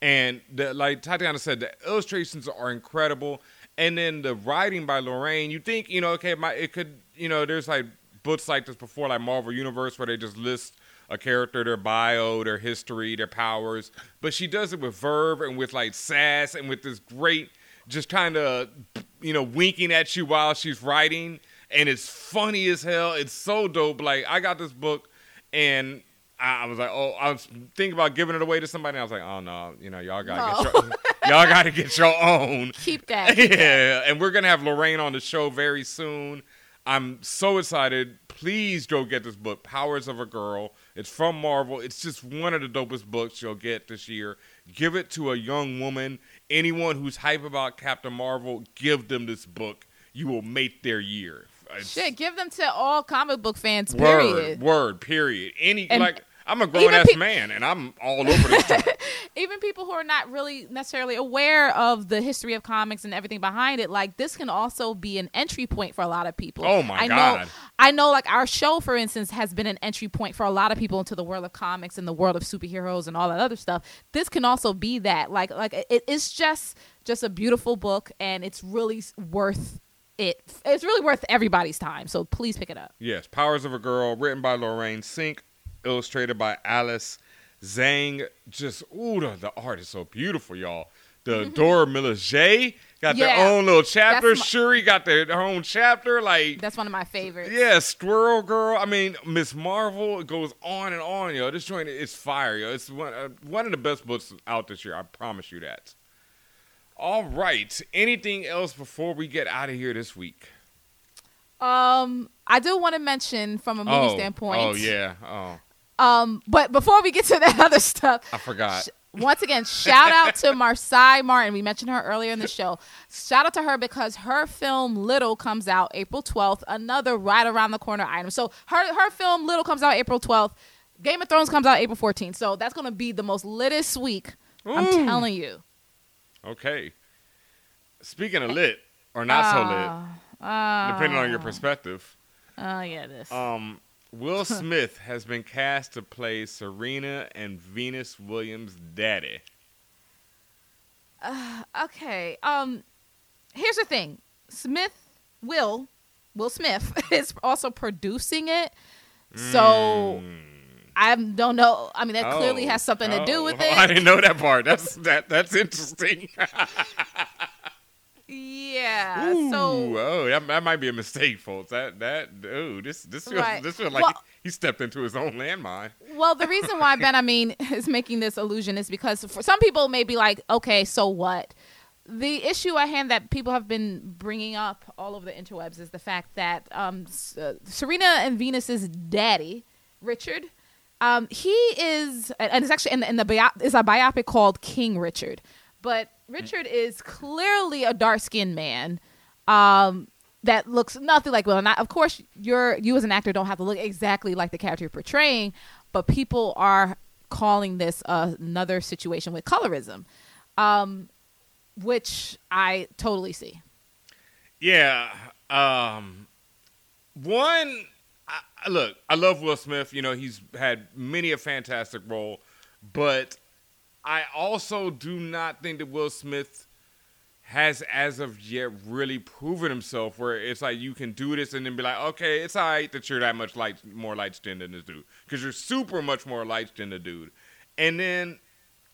and the, like Tatiana said, the illustrations are incredible. And then the writing by Lorraine, you think you know, okay, my it could you know, there's like books like this before, like Marvel Universe, where they just list a character, their bio, their history, their powers. But she does it with verve and with like sass and with this great, just kind of, you know, winking at you while she's writing. And it's funny as hell. It's so dope. Like, I got this book and I was like, oh, I was thinking about giving it away to somebody. I was like, oh no, you know, y'all gotta get your, (laughs) y'all gotta get your own. Keep (laughs) that. yeah, and we're gonna have Lorraine on the show very soon. I'm so excited. Please go get this book, Powers of a Girl. It's from Marvel. It's just one of the dopest books you'll get this year. Give it to a young woman. Anyone who's hype about Captain Marvel, give them this book. You will make their year. It's Shit, give them to all comic book fans. word, Period. word, period. Any And like I'm a grown ass pe- man and I'm all over this. Even people who are not really necessarily aware of the history of comics and everything behind it, like this can also be an entry point for a lot of people. Oh, my I know, God. I know, like our show, for instance, has been an entry point for a lot of people into the world of comics and the world of superheroes and all that other stuff. This can also be that. Like, like it, it's just just a beautiful book, and it's really worth it. It's really worth everybody's time. So please pick it up. Yes, Powers of a Girl, written by Lorraine Cink, illustrated by Alice Zhang. Just ooh, the, the art is so beautiful, y'all. The Dora Milaje got Mm-hmm. Yeah, their own little chapter. my- Shuri got their, her own chapter. Like That's one of my favorites. yeah, Squirrel Girl. I mean, Miss Marvel. It goes on and on, yo. This joint is fire, yo. It's one uh, one of the best books out this year. I promise you that. All right. Anything else before we get out of here this week? Um, I do want to mention from a movie oh, standpoint. Oh yeah. Oh, Um, but before we get to that (laughs) other stuff, I forgot. sh- once again, shout out to (laughs) Marsai Martin. We mentioned her earlier in the show. Shout out to her because her film Little comes out April 12th, another right around the corner item. So her her film Little comes out April 12th. Game of Thrones comes out April 14th. So that's going to be the most litest week. I'm telling you. Okay. Speaking of lit or not so lit, Uh, depending on your perspective, Oh, yeah, this. um, Will (laughs) Smith has been cast to play Serena and Venus Williams' daddy. okay. Um, here's the thing. Smith will Will Smith (laughs) is also producing it. So I don't know. I mean, that clearly Mm. Oh. has something to do with it. I didn't know that part. That's that. That's interesting. (laughs) Yeah. Ooh, So oh, that, that might be a mistake, folks. That that oh, this this feels Right. this feels like Well- he, he stepped into his own landmine. Well, the reason why Ben (laughs) Amin (laughs) is making this allusion is because for some people may be like, okay, so what? The issue at hand that people have been bringing up all over the interwebs is the fact that um, uh, Serena and Venus's daddy, Richard, um, he is, and and it's actually in the, in the bio, is a biopic called King Richard, but Richard is clearly a dark skinned man. Um, that looks nothing like Will. And I, of course, you're you as an actor don't have to look exactly like the character you're portraying, but people are calling this uh, another situation with colorism, um, which I totally see. Yeah. Um, one, I, I- look, I love Will Smith. You know, he's had many a fantastic role, but I also do not think that Will Smith has, as of yet, really proven himself. Where it's like you can do this and then be like, okay, it's all right that you're that much light, more light skinned than this dude, because you're super much more light skinned than the dude, and then.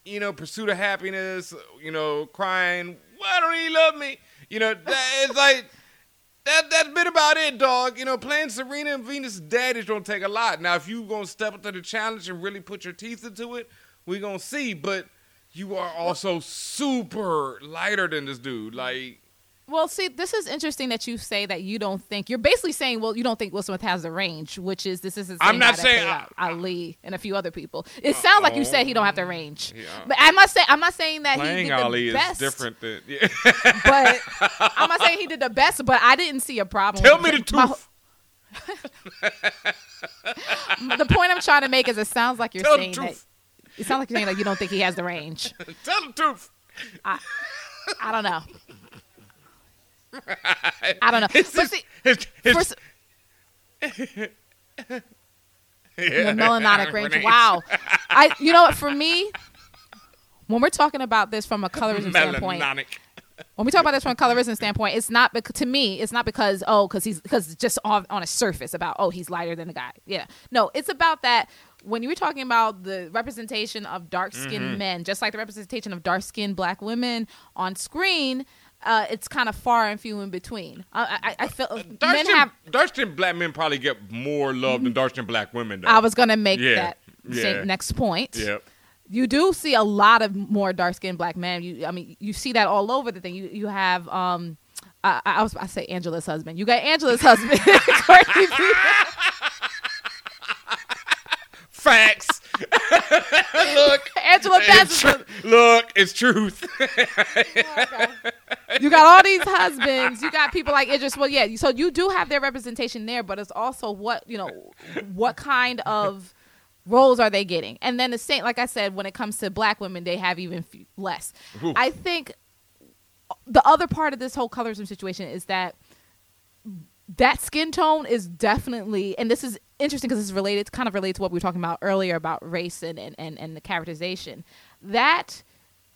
You know, pursuit of happiness. You know, crying. Why don't he love me? You know, that, it's (laughs) like that that's been about it, dog. You know, playing Serena and Venus' daddies don't take a lot. Now, if you gonna step up to the challenge and really put your teeth into it, we gonna see. But you are also super lighter than this dude. Like, Well, see, this is interesting that you say that you don't think you're basically saying, well, you don't think Will Smith has the range, which is this is the I'm not saying- out Ali and a few other people. It uh, sounds like you said he don't have the oh, range, Yeah. but I'm not saying I'm not saying that he playing did the Ali best. is different than. Yeah. but (laughs) I'm not saying he did the best, but I didn't see a problem. Tell me the it. My- truth. (laughs) the point I'm trying to make is it sounds like you're Tell saying that truth. It sounds like you're saying like you don't think he has the range. (laughs) Tell the truth. I don't know. I don't know. It's But see, his, his, for s- (laughs) yeah. the melanotic range. Range. Wow. I (laughs) you know what for me when we're talking about this from a colorism standpoint, when we talk about this from a colorism standpoint, it's not because to me, it's not because oh, because he's because just on, on a surface about oh he's lighter than the guy. Yeah, no, it's about that when you were talking about the representation of dark skinned Mm-hmm. men, just like the representation of dark skinned black women on screen. Uh, it's kind of far and few in between. I, I, I feel Dark men have. dark skinned black men probably get more love than dark skinned black women. Though. I was gonna make Yeah, that same yeah. next point. Yep. you do see a lot of more dark skinned black men. You, I mean, you see that all over the thing. You, you have, um, I, I was, I say Angela's husband. You got Angela's husband. (laughs) Facts. (laughs) look, Angela it's Bassett. tru- look, it's truth. (laughs) You got all these husbands. You got people like Idris. Well, yeah. So you do have their representation there, but it's also what you know, what kind of roles are they getting? And then the same, like I said, when it comes to black women, they have even few, less. Ooh. I think the other part of this whole colorism situation is that that skin tone is definitely, and this is interesting because it's related, it's kind of related to what we were talking about earlier about race and, and, and, and the characterization. That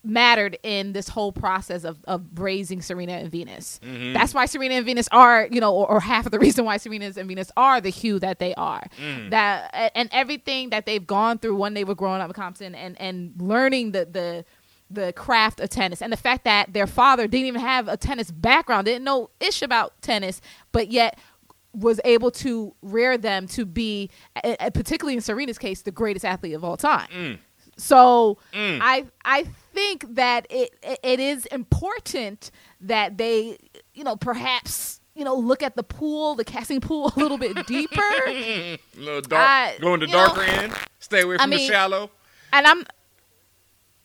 mattered in this whole process of, of raising Serena and Venus. Mm-hmm. That's why Serena and Venus are, you know, or, or half of the (laughs) reason why Serena and Venus are the hue that they are. Mm. That and everything that they've gone through when they were growing up in Compton and and learning the the the craft of tennis and the fact that their father didn't even have a tennis background, didn't know ish about tennis, but yet was able to rear them to be, uh, uh, particularly in Serena's case, the greatest athlete of all time. Mm. So I I think that it it is important that they you know perhaps you know look at the pool, the casting pool (laughs) a little bit deeper. A (laughs) little dark, I- go in the you know, darker end. Stay away I from the shallow. and I'm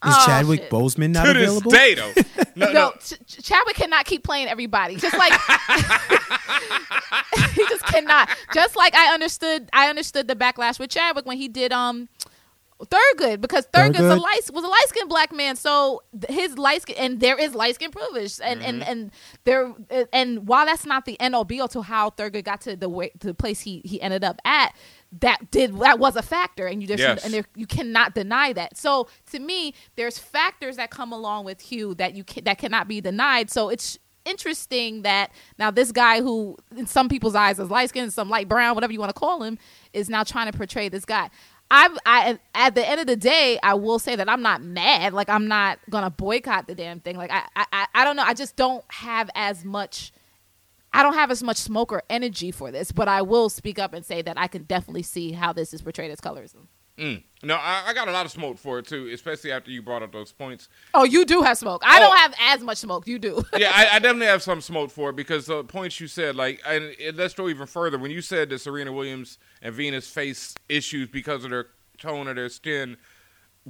Is Oh, Chadwick shit. Boseman not To this available? day, though. (laughs) No, no, no. Ch- Ch- Chadwick cannot keep playing everybody. Just like (laughs) (laughs) he just cannot. Just like I understood, I understood the backlash with Chadwick when he did um Thurgood because Thurgood's a Thurgood? light was a light skinned black man. So his light skin and there is light skin privilege and and and there and while that's not the end all be all to how Thurgood got to the way to the place he he ended up at. That did that was a factor, and you just Yes. and there, you cannot deny that. So to me, there's factors that come along with hue that you can, that cannot be denied. So it's interesting that now this guy who in some people's eyes is light skinned, some light brown, whatever you want to call him, is now trying to portray this guy. I'm I at the end of the day, I will say that I'm not mad. Like I'm not gonna boycott the damn thing. Like I I, I don't know. I just don't have as much I don't have as much smoke or energy for this, but I will speak up and say that I can definitely see how this is portrayed as colorism. Mm. No, I, I got a lot of smoke for it too, especially after you brought up those points. Oh, you do have smoke. I Oh. don't have as much smoke. You do. (laughs) yeah, I, I definitely have some smoke for it because the points you said, like, and it, let's go even further. When you said that Serena Williams and Venus face issues because of their tone of their skin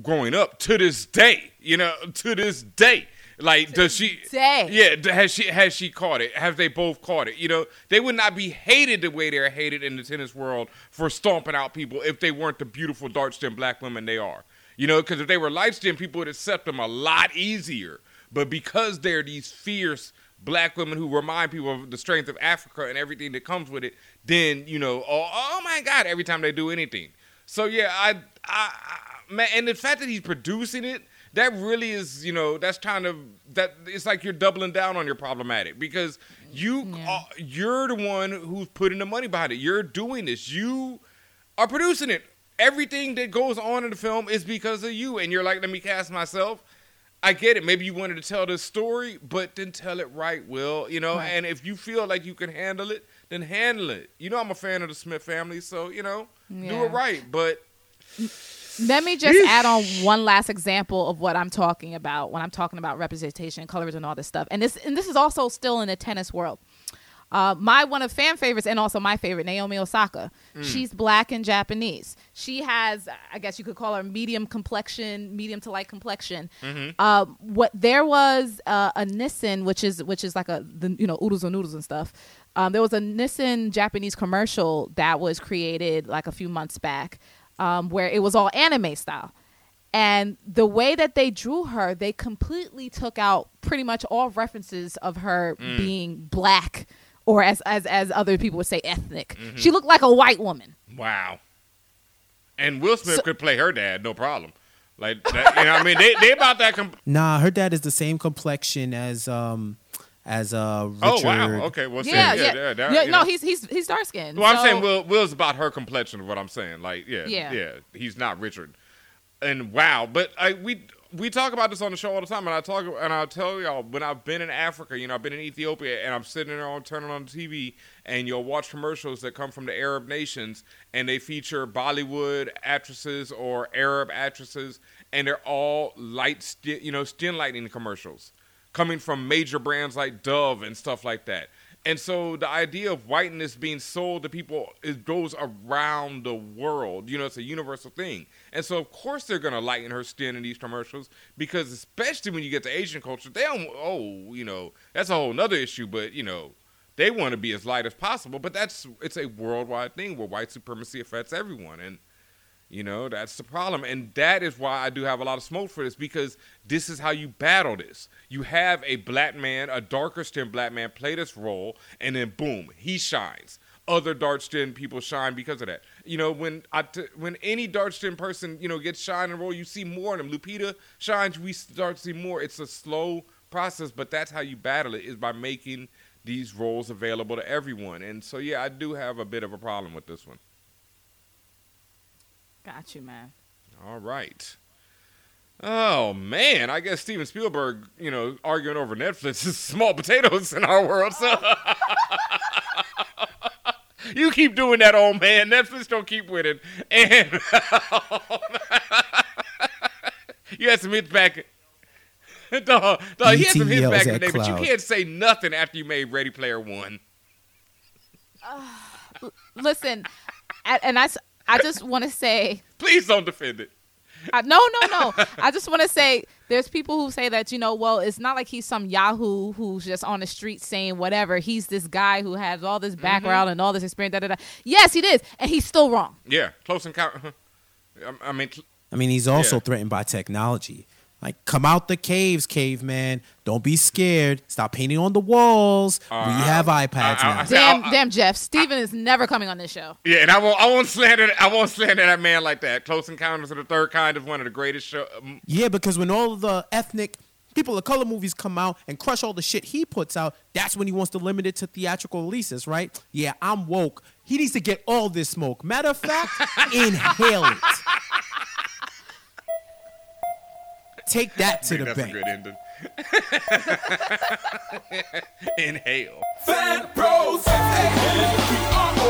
growing up to this day, you know, to this day, like, does she? day. Yeah, has she has she caught it? Have they both caught it? You know, they would not be hated the way they're hated in the tennis world for stomping out people if they weren't the beautiful dark skinned black women they are. You know, because if they were light skinned, people would accept them a lot easier. But because they're these fierce black women who remind people of the strength of Africa and everything that comes with it, then you know, oh, oh my God, every time they do anything. So yeah, I, I, I man, and the fact that he's producing it, that really is, you know, that's kind of that. It's like you're doubling down on your problematic because you, are, you're the one who's putting the money behind it. You're doing this. You are producing it. Everything that goes on in the film is because of you, and you're like, let me cast myself. I get it. Maybe you wanted to tell this story, but then tell it right, Will. You know, and if you feel like you can handle it, then handle it. You know, I'm a fan of the Smith family, so you know, do it right. But mm. Let me just add on one last example of what I'm talking about when I'm talking about representation, colors, and all this stuff. And this and this is also still in the tennis world. Uh, my one of fan favorites and also my favorite, Naomi Osaka. She's black and Japanese. She has, I guess you could call her medium complexion, medium to light complexion. Uh, what there was uh, a Nissin, which is which is like a the you know oodles and noodles and stuff. Um, there was a Nissin Japanese commercial that was created like a few months back, um, where it was all anime style. And the way that they drew her, they completely took out pretty much all references of her being black or as, as as other people would say ethnic. She looked like a white woman. wow. And Will Smith could play her dad, no problem. Like that, you know, what I mean, they they about that. Comp- Nah, her dad is the same complexion as um as uh Richard. oh wow, okay, well, Yeah, yeah, yeah, yeah, that- yeah. no, know. he's he's he's dark skinned. Well, I'm saying Will Will's about her complexion. Is what I'm saying. Like, yeah, Yeah. yeah, he's not Richard. And wow, but I we we talk about this on the show all the time, and I talk and I tell y'all when I've been in Africa, you know, I've been in Ethiopia, and I'm sitting there on turning on the TV, and you'll watch commercials that come from the Arab nations, and they feature Bollywood actresses or Arab actresses, and they're all light, you know, skin lightening commercials coming from major brands like Dove and stuff like that. And so the idea of whiteness being sold to people it goes around the world. You know, it's a universal thing. And so of course they're gonna lighten her skin in these commercials because especially when you get to Asian culture, they don't oh, you know, that's a whole nother issue, but you know, they want to be as light as possible. But that's it's a worldwide thing where white supremacy affects everyone. And you know, that's the problem. And that is why I do have a lot of smoke for this because this is how you battle this. You have a black man, a darker skinned black man play this role, and then boom, he shines. other dark skinned people shine because of that. You know, when I t- when any dark skinned person you know gets shine and role, you see more of them. Lupita shines, we start to see more. It's a slow process, but that's how you battle it is by making these roles available to everyone. And so, yeah, I do have a bit of a problem with this one. Got you, man. All right. Oh man, I guess Steven Spielberg, you know, arguing over Netflix (laughs) is small potatoes in our world. So (laughs) you keep doing that, old man. Netflix don't keep with it, and (laughs) oh, you had some hits back. dog, dog, he had some E.T. hits back in the at day, but you can't say nothing after you made Ready Player One. Listen, a- and I, s- I just want to say, (laughs) Please don't defend it. I, no, no, no. I just want to say, there's people who say that you know, well, it's not like he's some Yahoo who's just on the street saying whatever. He's this guy who has all this mm-hmm. background and all this experience. Da, da, da. Yes, he is, and he's still wrong. Yeah, close encounter. I, I mean, I mean, he's also Yeah. threatened by technology. Like, come out the caves, caveman. Don't be scared. Stop painting on the walls. we have iPads I- I- now. Damn, I- damn, Jeff. Steven is never coming on this show. Yeah, and I won't. I won't slander. I won't slander that man like that. Close Encounters of the Third Kind is one of the greatest show. um, Yeah, because when all the ethnic people of color movies come out and crush all the shit he puts out, that's when he wants to limit it to theatrical releases, right? Yeah, I'm woke. He needs to get all this smoke. Matter of fact, (laughs) inhale it. Take that to I the think that's bank. a good ending. (laughs) Inhale. Fan Bros. F-A-N-B-R-O-S.